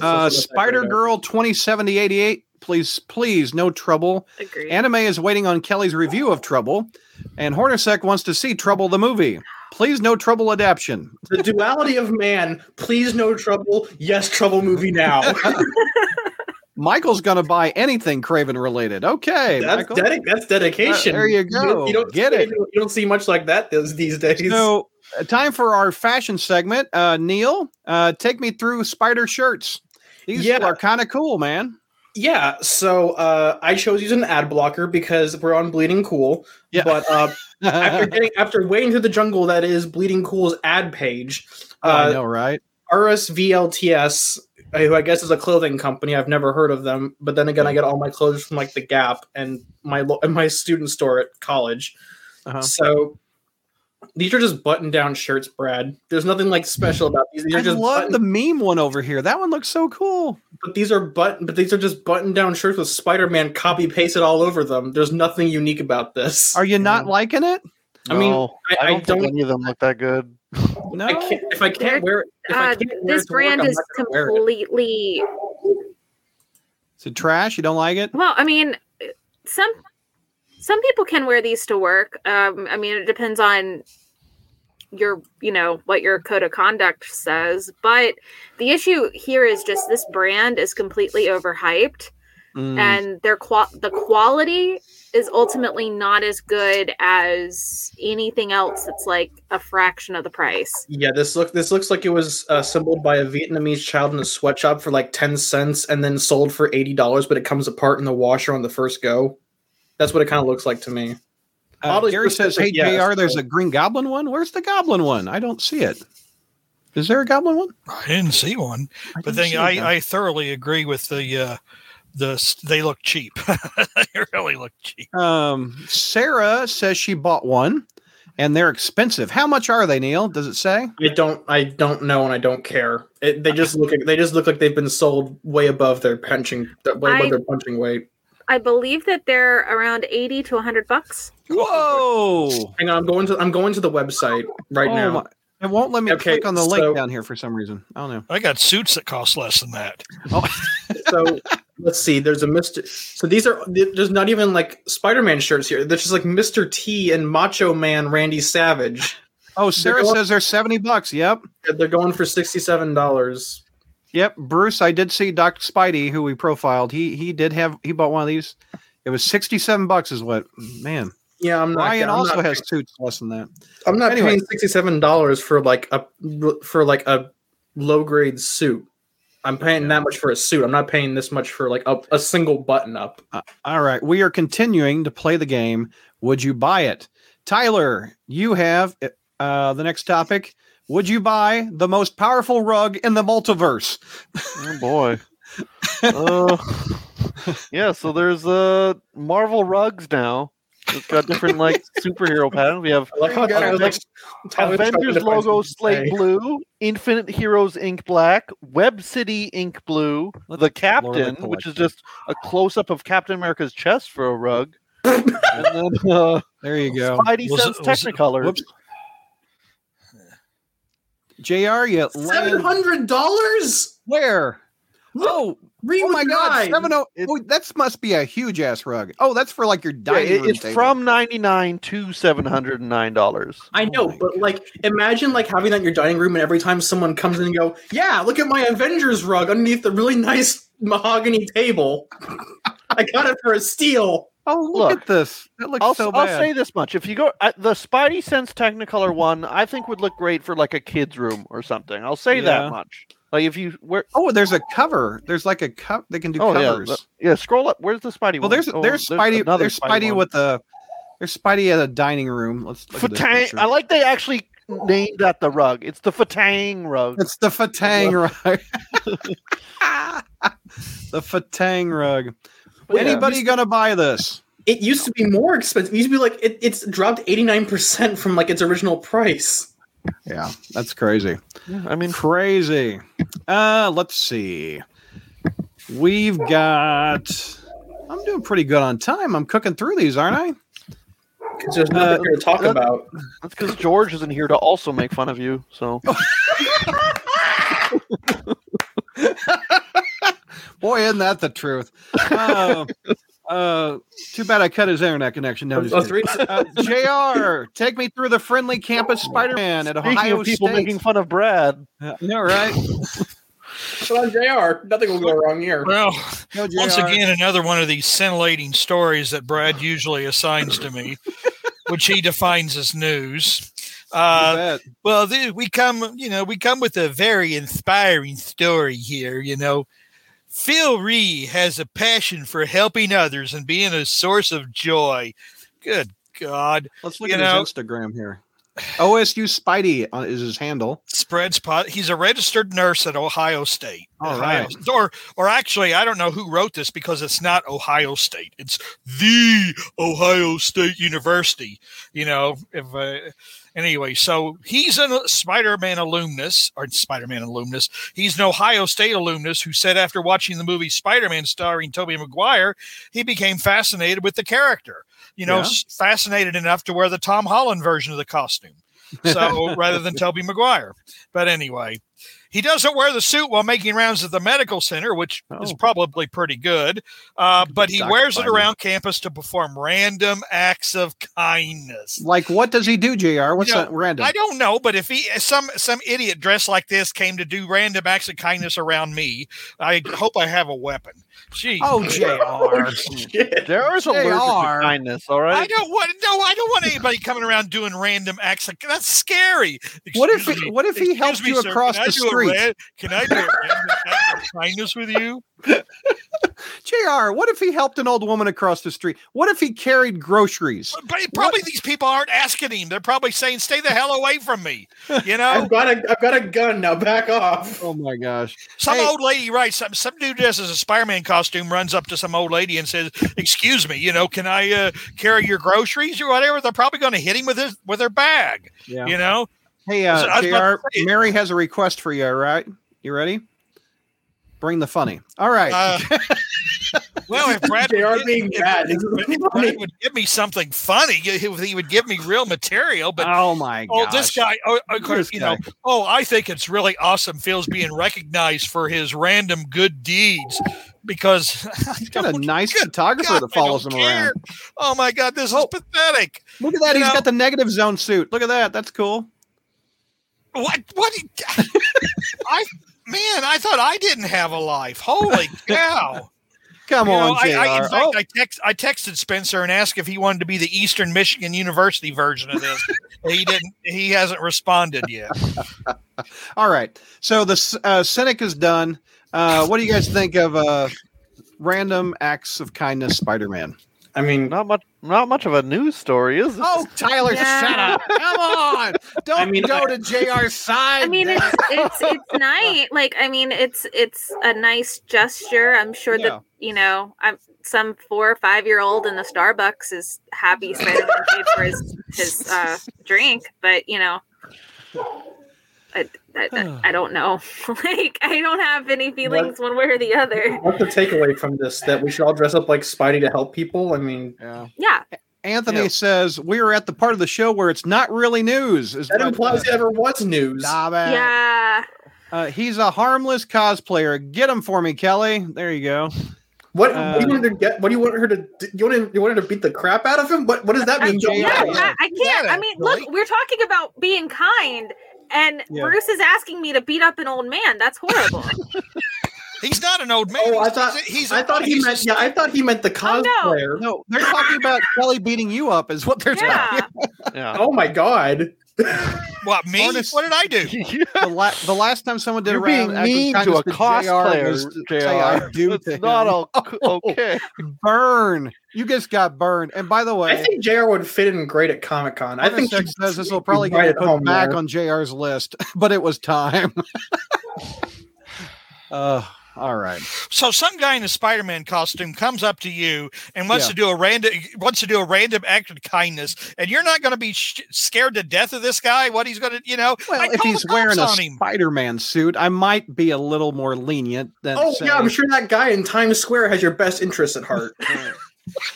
Uh, Spider Girl 207088. Please, please, no trouble. Agreed. Anime is waiting on Kelly's review of Trouble, and Hornacek wants to see Trouble the movie. Please, no trouble adaptation. The duality of man. Please, no trouble. Yes, trouble movie now. Michael's going to buy anything Kraven related. Okay, that's, dedi- that's dedication. Uh, there you go. You, you don't get see, it. You don't see much like that these days. So, uh, time for our fashion segment. Uh, Neil, uh, take me through spider shirts. These yeah. are kind of cool, man. Yeah, so uh, I chose using an ad blocker because we're on Bleeding Cool. Yeah. But uh, after getting after waiting through the jungle that is Bleeding Cool's ad page, uh, I know, right? RSVLTS, uh, who I guess is a clothing company. I've never heard of them, but then again, I get all my clothes from like the Gap and my and my student store at college. Uh-huh. So these are just button down shirts, Brad. There's nothing like special about these. these I just love button- the meme one over here. That one looks so cool. But these are button, but these are just button down shirts with Spider Man copy pasted all over them. There's nothing unique about this. Are you not liking it? I mean, I, I, don't, I don't any of them look that good. No, I can't, if I can't wear it, uh, can't wear this brand work, is completely. Is it trash? You don't like it? Well, I mean, some some people can wear these to work. Um, I mean, it depends on your you know what your code of conduct says but the issue here is just this brand is completely overhyped mm. and their qual the quality is ultimately not as good as anything else that's like a fraction of the price yeah this look this looks like it was uh, assembled by a vietnamese child in a sweatshop for like 10 cents and then sold for $80 but it comes apart in the washer on the first go that's what it kind of looks like to me uh, Gary says, "Hey yes, Jr., there's a Green Goblin one. Where's the Goblin one? I don't see it. Is there a Goblin one? I didn't see one. I but then I, I thoroughly agree with the uh, the they look cheap. they really look cheap. Um, Sarah says she bought one, and they're expensive. How much are they, Neil? Does it say? I don't. I don't know, and I don't care. It, they just look. They just look like they've been sold way above their punching, way above I, their punching weight. I believe that they're around eighty to hundred bucks. Whoa! Hang on, I'm going to I'm going to the website right oh now. My. It won't let me okay, click on the so, link down here for some reason. I don't know. I got suits that cost less than that. Oh. so let's see. There's a Mister. So these are there's not even like Spider-Man shirts here. There's just like Mister T and Macho Man Randy Savage. Oh, Sarah they're says they're seventy bucks. Yep, they're going for sixty-seven dollars. Yep, Bruce. I did see Doctor Spidey, who we profiled. He he did have he bought one of these. It was sixty-seven bucks. Is what man. Yeah, I'm not. Ryan I'm also not, has suits less than that. I'm not anyway. paying sixty-seven dollars for like a for like a low-grade suit. I'm paying yeah. that much for a suit. I'm not paying this much for like a, a single button up. Uh, all right, we are continuing to play the game. Would you buy it, Tyler? You have uh, the next topic. Would you buy the most powerful rug in the multiverse? Oh boy. uh, yeah, so there's uh Marvel rugs now. It's got different like superhero patterns. We have like Avengers logo slate blue, Infinite Heroes ink black, Web City ink blue, the Captain, which is just a close up of Captain America's chest for a rug. and then uh, there you go. Spidey was Sense Technicolor. Jr. You seven hundred dollars. Where? Oh, oh my God! Seven oh. Oh, that must be a huge ass rug. Oh, that's for like your dining yeah, room. It's table. from ninety nine to seven hundred and nine dollars. I know, oh but God. like, imagine like having that in your dining room, and every time someone comes in and go, "Yeah, look at my Avengers rug underneath the really nice mahogany table. I got it for a steal." Oh, look, look, at this. That looks I'll, so bad. I'll say this much: if you go uh, the Spidey Sense Technicolor one, I think would look great for like a kid's room or something. I'll say yeah. that much. Like if you where oh, there's a cover. There's like a cup. They can do oh, covers. Yeah, the, yeah, scroll up. Where's the Spidey? Well, one? there's oh, there's Spidey. There's, there's Spidey, Spidey with the there's Spidey at a dining room. Let's look Fatang, I like they actually named that the rug. It's the Fatang rug. It's the Fatang rug. the Fatang rug. Well, Anybody yeah. gonna buy this? It used to be more expensive. It used to be like it, it's dropped eighty nine percent from like its original price. Yeah, that's crazy. Yeah, I mean, crazy. Uh, let's see. We've got. I'm doing pretty good on time. I'm cooking through these, aren't I? Because there's nothing uh, here to talk that, about. That's because George isn't here to also make fun of you. So. Boy, isn't that the truth? Uh, uh, too bad I cut his internet connection. No, oh, three. Uh, Jr. Take me through the friendly campus Spider-Man at Speaking Ohio of people State. making fun of Brad. Uh, yeah, right. So on Jr. Nothing will go wrong here. Well, no, once again, another one of these scintillating stories that Brad usually assigns to me, which he defines as news. Uh, well, we come, you know, we come with a very inspiring story here. You know, Phil Ree has a passion for helping others and being a source of joy. Good God! Let's look you at know, his Instagram here. OSU Spidey uh, is his handle. Spreads pot. He's a registered nurse at Ohio State. All Ohio, right. Or, or actually, I don't know who wrote this because it's not Ohio State. It's the Ohio State University. You know, if. Uh, Anyway, so he's a uh, Spider-Man alumnus, or Spider-Man alumnus. He's an Ohio State alumnus who said after watching the movie Spider-Man starring Tobey Maguire, he became fascinated with the character. You know, yeah. fascinated enough to wear the Tom Holland version of the costume. So rather than Tobey Maguire. But anyway, he doesn't wear the suit while making rounds at the medical center, which oh. is probably pretty good. Uh, but he wears it around campus to perform random acts of kindness. Like what does he do, Jr? What's you know, that random? I don't know, but if he some some idiot dressed like this came to do random acts of kindness around me, I hope I have a weapon. Oh, Jeez. Oh, Jr. There is a to kindness. All right. I don't want no. I don't want anybody coming around doing random acts. Like, that's scary. Excuse what if he, what if he helps you sir, across the street? street. can I do a random act of kindness with you? JR, what if he helped an old woman across the street? What if he carried groceries? But probably what? these people aren't asking him. They're probably saying, "Stay the hell away from me." You know, I've got a, I've got a gun now. Back off. Oh my gosh! Some hey. old lady, right? Some some dude dressed as a Spider-Man costume runs up to some old lady and says, "Excuse me, you know, can I uh, carry your groceries or whatever?" They're probably going to hit him with his with their bag. Yeah. You know. Hey, uh, so Jr. Mary has a request for you. All right, you ready? Bring the funny. All right. Uh, well, if Brad, they are being if, bad. If, if Brad would give me something funny, he would give me real material. But oh my god, oh this guy, oh, of course, you guy. know, oh I think it's really awesome. Phil's being recognized for his random good deeds because he's got a nice good photographer god, that follows him care. around. Oh my god, this oh, is pathetic. Look at that, you he's know? got the negative zone suit. Look at that, that's cool. What? What? I man, I thought I didn't have a life. Holy cow! Come you on, know, I, I, in fact, oh. I, text, I texted Spencer and asked if he wanted to be the Eastern Michigan University version of this. he didn't. He hasn't responded yet. All right. So the uh, Cynic is done. Uh, what do you guys think of uh, random acts of kindness, Spider-Man? I mean, not much, not much of a news story, is it? Oh, Tyler, yeah. shut up! Come on, don't I mean, go I, to Jr's side. I mean, it's it's it's nice. Like, I mean, it's it's a nice gesture. I'm sure yeah. that you know, I'm some four or five year old in the Starbucks is happy Spider-Man paid for his his uh, drink, but you know. I, I, I, don't know. like I don't have any feelings what, one way or the other. What's the takeaway from this? That we should all dress up like Spidey to help people? I mean, yeah. Yeah. Anthony yeah. says we are at the part of the show where it's not really news. Is that implies it ever was news? Nah, yeah. Uh, he's a harmless cosplayer. Get him for me, Kelly. There you go. What, uh, what, do you want to get? What do you want her to? You want you want her to beat the crap out of him? What What does that mean? I, yeah, I, I can't. I mean, look, we're talking about being kind, and yeah. Bruce is asking me to beat up an old man. That's horrible. He's not an old man. Oh, I thought he's. he's I thought he meant. Yeah, I thought he meant the cosplayer. Oh, no. no, they're talking about Kelly beating you up. Is what they're yeah. talking. yeah. Oh my god. What me? Honest, what did I do? the, la- the, last time someone did You're being mean to a cosplayer. JR, say I do it's not all, okay. Burn. You just got burned. And by the way, I think JR would fit in great at Comic Con. I think says this will probably get put back there. on JR's list, but it was time. uh, All right. So some guy in a Spider-Man costume comes up to you and wants yeah. to do a random wants to do a random act of kindness, and you're not going to be sh- scared to death of this guy. What he's going to, you know? Well, if he's wearing a Spider-Man suit, I might be a little more lenient than. Oh say, yeah, I'm sure that guy in Times Square has your best interests at heart.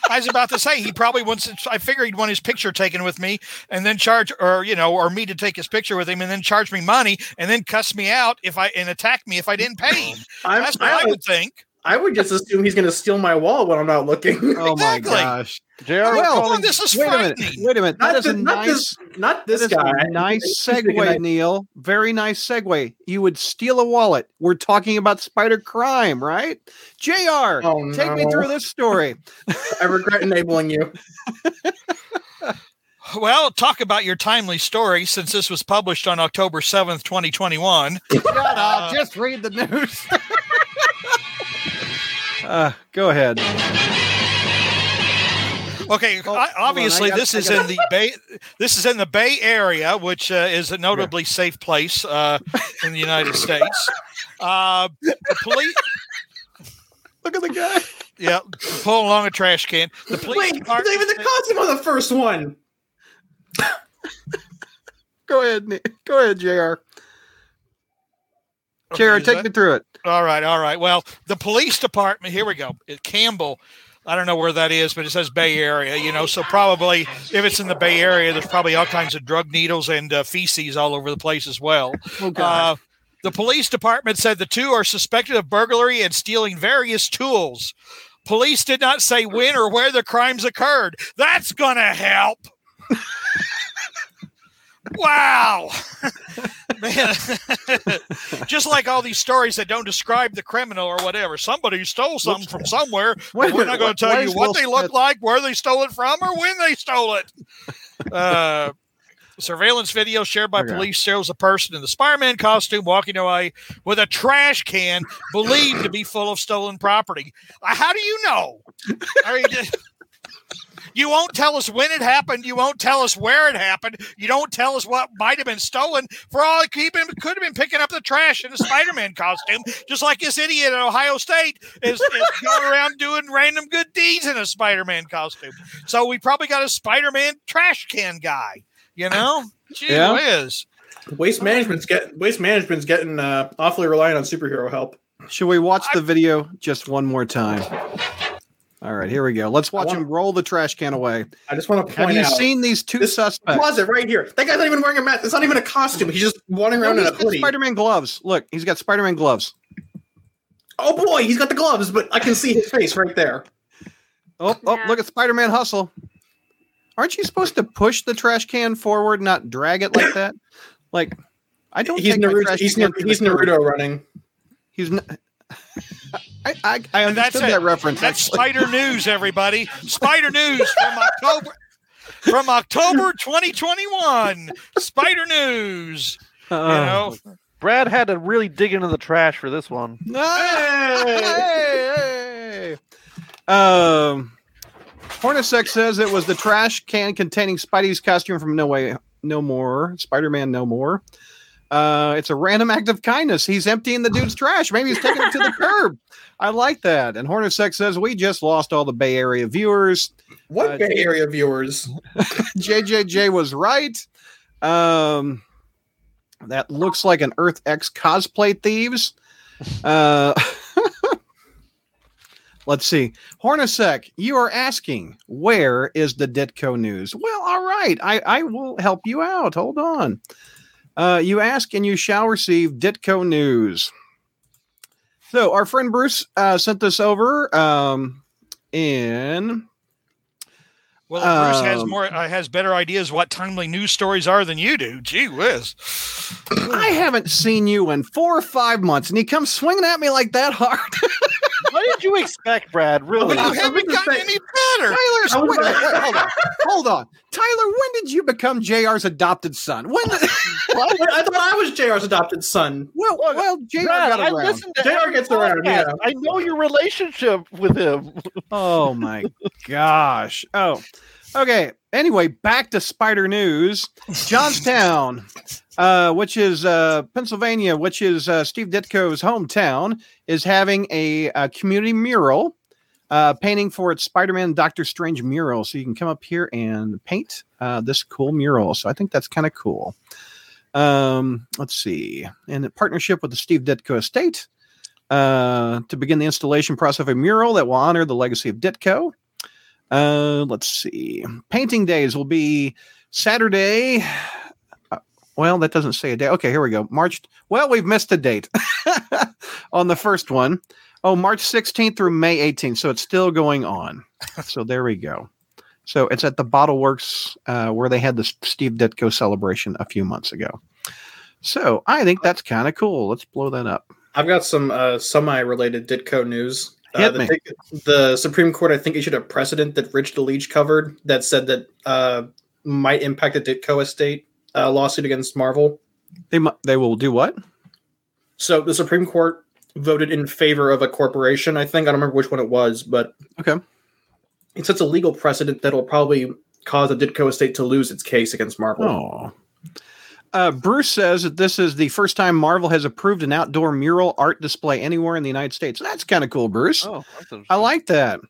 I was about to say he probably wants. I figure he'd want his picture taken with me, and then charge, or you know, or me to take his picture with him, and then charge me money, and then cuss me out if I and attack me if I didn't pay him. That's what I, I would think. I would just assume he's going to steal my wallet when I'm not looking. Oh exactly. my gosh! JR, well, oh, this is wait a minute. Wait a minute. That is a not nice, this, not this guy. nice segue, Neil. Very nice segue. You would steal a wallet. We're talking about spider crime, right? Jr. Oh, take me through this story. I regret enabling you. Well, talk about your timely story since this was published on October 7th, 2021. Shut up. Uh, just read the news. Uh, go ahead. Okay, oh, obviously got, this is in the Bay. This is in the Bay Area, which uh, is a notably yeah. safe place uh, in the United States. Uh, the police. Look at the guy. Yeah, pulling along a trash can. The police. Wait, not even the costume on the first one. Go ahead, go ahead, Jr. Okay, Take me through it. All right, all right. Well, the police department. Here we go. Campbell I don't know where that is, but it says Bay Area, you know. So probably if it's in the Bay Area, there's probably all kinds of drug needles and uh, feces all over the place as well. Okay. Uh, the police department said the two are suspected of burglary and stealing various tools. Police did not say when or where the crimes occurred. That's going to help. wow. Man, just like all these stories that don't describe the criminal or whatever. Somebody stole something from somewhere. Wait, we're not going to tell you what they look like, where they stole it from, or when they stole it. Uh, surveillance video shared by okay. police shows a person in the Spider-Man costume walking away with a trash can believed to be full of stolen property. Uh, how do you know? I mean, you won't tell us when it happened. You won't tell us where it happened. You don't tell us what might have been stolen. For all he could have been picking up the trash in a Spider Man costume, just like this idiot at Ohio State is, is going around doing random good deeds in a Spider Man costume. So we probably got a Spider Man trash can guy, you know? Gee yeah. whiz. Waste management's get waste management's getting uh, awfully reliant on superhero help. Should we watch the video just one more time? All right, here we go. Let's watch want, him roll the trash can away. I just want to point Have you out, seen these two this suspects? Closet right here. That guy's not even wearing a mask. It's not even a costume. He's just wandering around in a hoodie. Spider-Man gloves. Look, he's got Spider-Man gloves. Oh boy, he's got the gloves, but I can see his face right there. Oh, oh, yeah. look at Spider-Man hustle. Aren't you supposed to push the trash can forward, not drag it like that? Like, I don't. He's Naruto. He's, he's Naruto running. He's. N- I, I, I understood that reference. That's actually. Spider News, everybody. Spider News from October from October 2021. Spider News. Uh, you know, Brad had to really dig into the trash for this one. Hey, hey, hey. Um, Hornacek says it was the trash can containing Spidey's costume from No Way No More, Spider Man No More. Uh, it's a random act of kindness. He's emptying the dude's trash. Maybe he's taking it to the curb. I like that. And Hornacek says we just lost all the Bay Area viewers. What uh, Bay Area viewers? JJJ was right. Um, that looks like an Earth X cosplay thieves. Uh, let's see. Hornacek, you are asking where is the Ditko news? Well, all right. I, I will help you out. Hold on. Uh, you ask and you shall receive Ditko news. So our friend Bruce uh, sent this over um, in. Well, um, Bruce has um, more uh, has better ideas what timely news stories are than you do. Gee whiz! I haven't seen you in four or five months, and he comes swinging at me like that hard. what did you expect, Brad? Really? you haven't gotten any better. Tyler, wait, wait, hold on, hold on. Tyler, when did you become Jr's adopted son? When? Did... I thought I was Jr's adopted son. Well, well, Jr. Brad, got around. Jr. gets around. Yeah, I know your relationship with him. oh my gosh. Oh. Okay. Anyway, back to spider news. Johnstown, uh, which is uh, Pennsylvania, which is uh, Steve Ditko's hometown, is having a, a community mural uh, painting for its Spider-Man Doctor Strange mural. So you can come up here and paint uh, this cool mural. So I think that's kind of cool. Um, let's see. In partnership with the Steve Ditko Estate, uh, to begin the installation process of a mural that will honor the legacy of Ditko. Uh, let's see. Painting days will be Saturday. Uh, well, that doesn't say a day. Okay, here we go. March. Well, we've missed a date on the first one. Oh, March 16th through May 18th. So it's still going on. so there we go. So it's at the Bottle Works uh, where they had the Steve Ditko celebration a few months ago. So I think that's kind of cool. Let's blow that up. I've got some uh, semi-related Ditko news. Uh, the, the, Supreme Court, I think, issued a precedent that Rich DeLeach covered that said that uh, might impact the Ditko estate uh, lawsuit against Marvel. They they will do what? So the Supreme Court voted in favor of a corporation. I think I don't remember which one it was, but okay, it sets a legal precedent that will probably cause the Ditko estate to lose its case against Marvel. Oh. Uh, Bruce says that this is the first time Marvel has approved an outdoor mural art display anywhere in the United States. That's kind of cool, Bruce. Oh, I like that.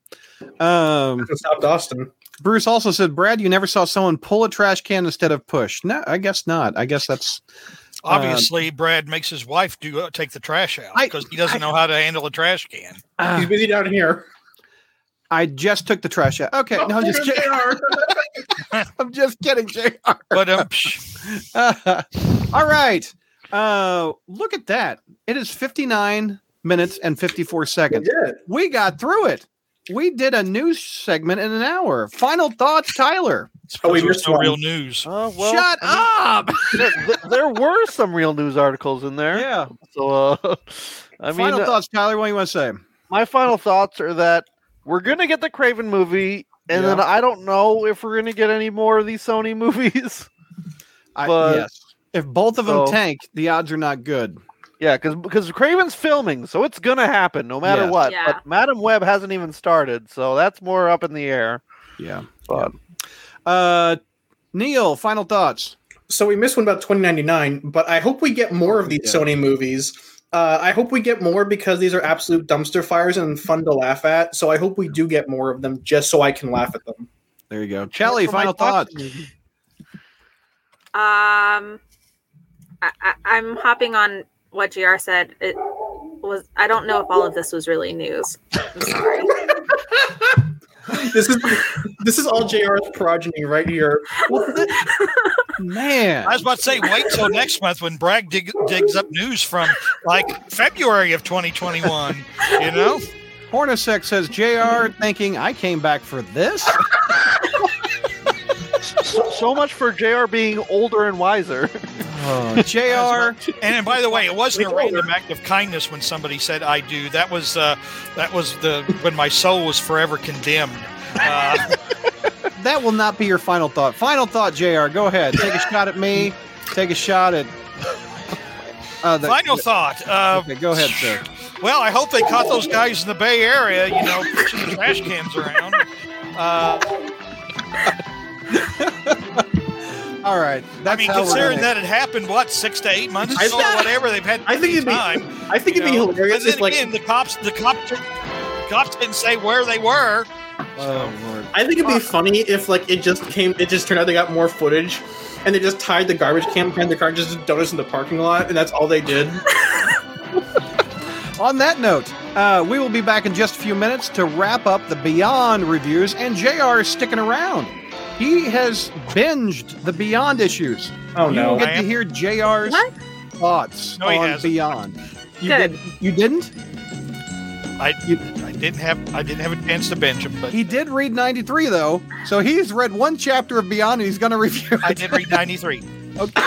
Um, South Austin. Bruce also said, Brad, you never saw someone pull a trash can instead of push. No, I guess not. I guess that's obviously uh, Brad makes his wife do uh, take the trash out because he doesn't I, know how to handle a trash can. Uh, He's busy down here. I just took the trash out. Okay, oh, no, I'm just kidding. I'm just kidding, Jr. But um, uh, all right. Uh, look at that. It is 59 minutes and 54 seconds. We got through it. We did a news segment in an hour. Final thoughts, Tyler. Oh, we missed no real news. Uh, well, Shut I mean, up. there, there, were some real news articles in there. Yeah. So, uh, I mean, final thoughts, Tyler. What do you want to say? My final thoughts are that we're gonna get the Kraven movie, and yeah. then I don't know if we're gonna get any more of these Sony movies. I, but yes, if both of them tank, the odds are not good. Yeah, because because Kraven's filming, so it's gonna happen no matter yes. what. Yeah. But Madame Web hasn't even started, so that's more up in the air. Yeah, but yeah. uh, Neil, final thoughts. So we missed one about 2099, but I hope we get more of these yeah. Sony movies uh, I hope we get more because these are absolute dumpster fires and fun to laugh at. So I hope we do get more of them just so I can laugh at them. There you go. Kelly, final thoughts. Um, I, am hopping on what JR said. It was, I don't know if all of this was really news. I'm sorry. this is this is all JR's progeny right here. Man, I was about to say, wait till next month when Bragg dig, digs up news from like February of 2021. You know, Hornacek says JR thinking I came back for this. so, so much for JR being older and wiser. Oh, Jr. and, and by the way, it wasn't a random act of kindness when somebody said "I do." That was uh, that was the when my soul was forever condemned. Uh, that will not be your final thought. Final thought, Jr. Go ahead. Take a shot at me. Take a shot at. Uh, the, final the, thought. Uh, okay, go ahead, sir. Well, I hope they caught those guys in the Bay Area. You know, pushing the trash cans around. Uh, all right. I mean, considering that it happened, what six to eight months ago, or whatever, they've had. I think it'd be. Time, I think it'd be know? hilarious. But then again, like, the cops, the cops, the cops didn't say where they were. Oh, I think it'd be funny if like it just came, it just turned out they got more footage, and they just tied the garbage can behind the car, just donuts in the parking lot, and that's all they did. On that note, uh, we will be back in just a few minutes to wrap up the Beyond reviews, and Jr. is sticking around. He has binged the Beyond issues. Oh you no! You get to hear Jr's what? thoughts no, on Beyond. You Good. did? You didn't? I you, I didn't have I didn't have a chance to bench him, but he did read ninety three though. So he's read one chapter of Beyond, and he's going to review. It. I did read ninety three. okay.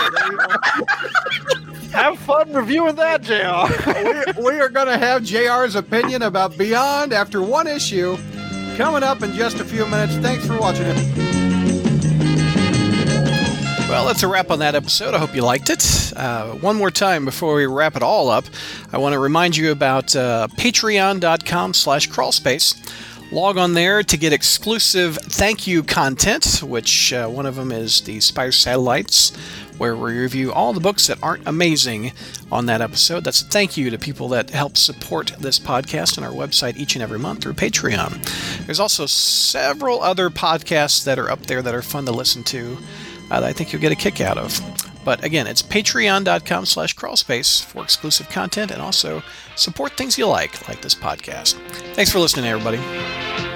have fun reviewing that, Jr. we, we are going to have Jr's opinion about Beyond after one issue coming up in just a few minutes. Thanks for watching it. Well, that's a wrap on that episode. I hope you liked it. Uh, one more time before we wrap it all up, I want to remind you about uh, patreon.com slash crawlspace. Log on there to get exclusive thank you content, which uh, one of them is the Spider Satellites, where we review all the books that aren't amazing on that episode. That's a thank you to people that help support this podcast and our website each and every month through Patreon. There's also several other podcasts that are up there that are fun to listen to uh, that I think you'll get a kick out of. But again, it's patreon.com slash crawlspace for exclusive content and also support things you like, like this podcast. Thanks for listening, everybody.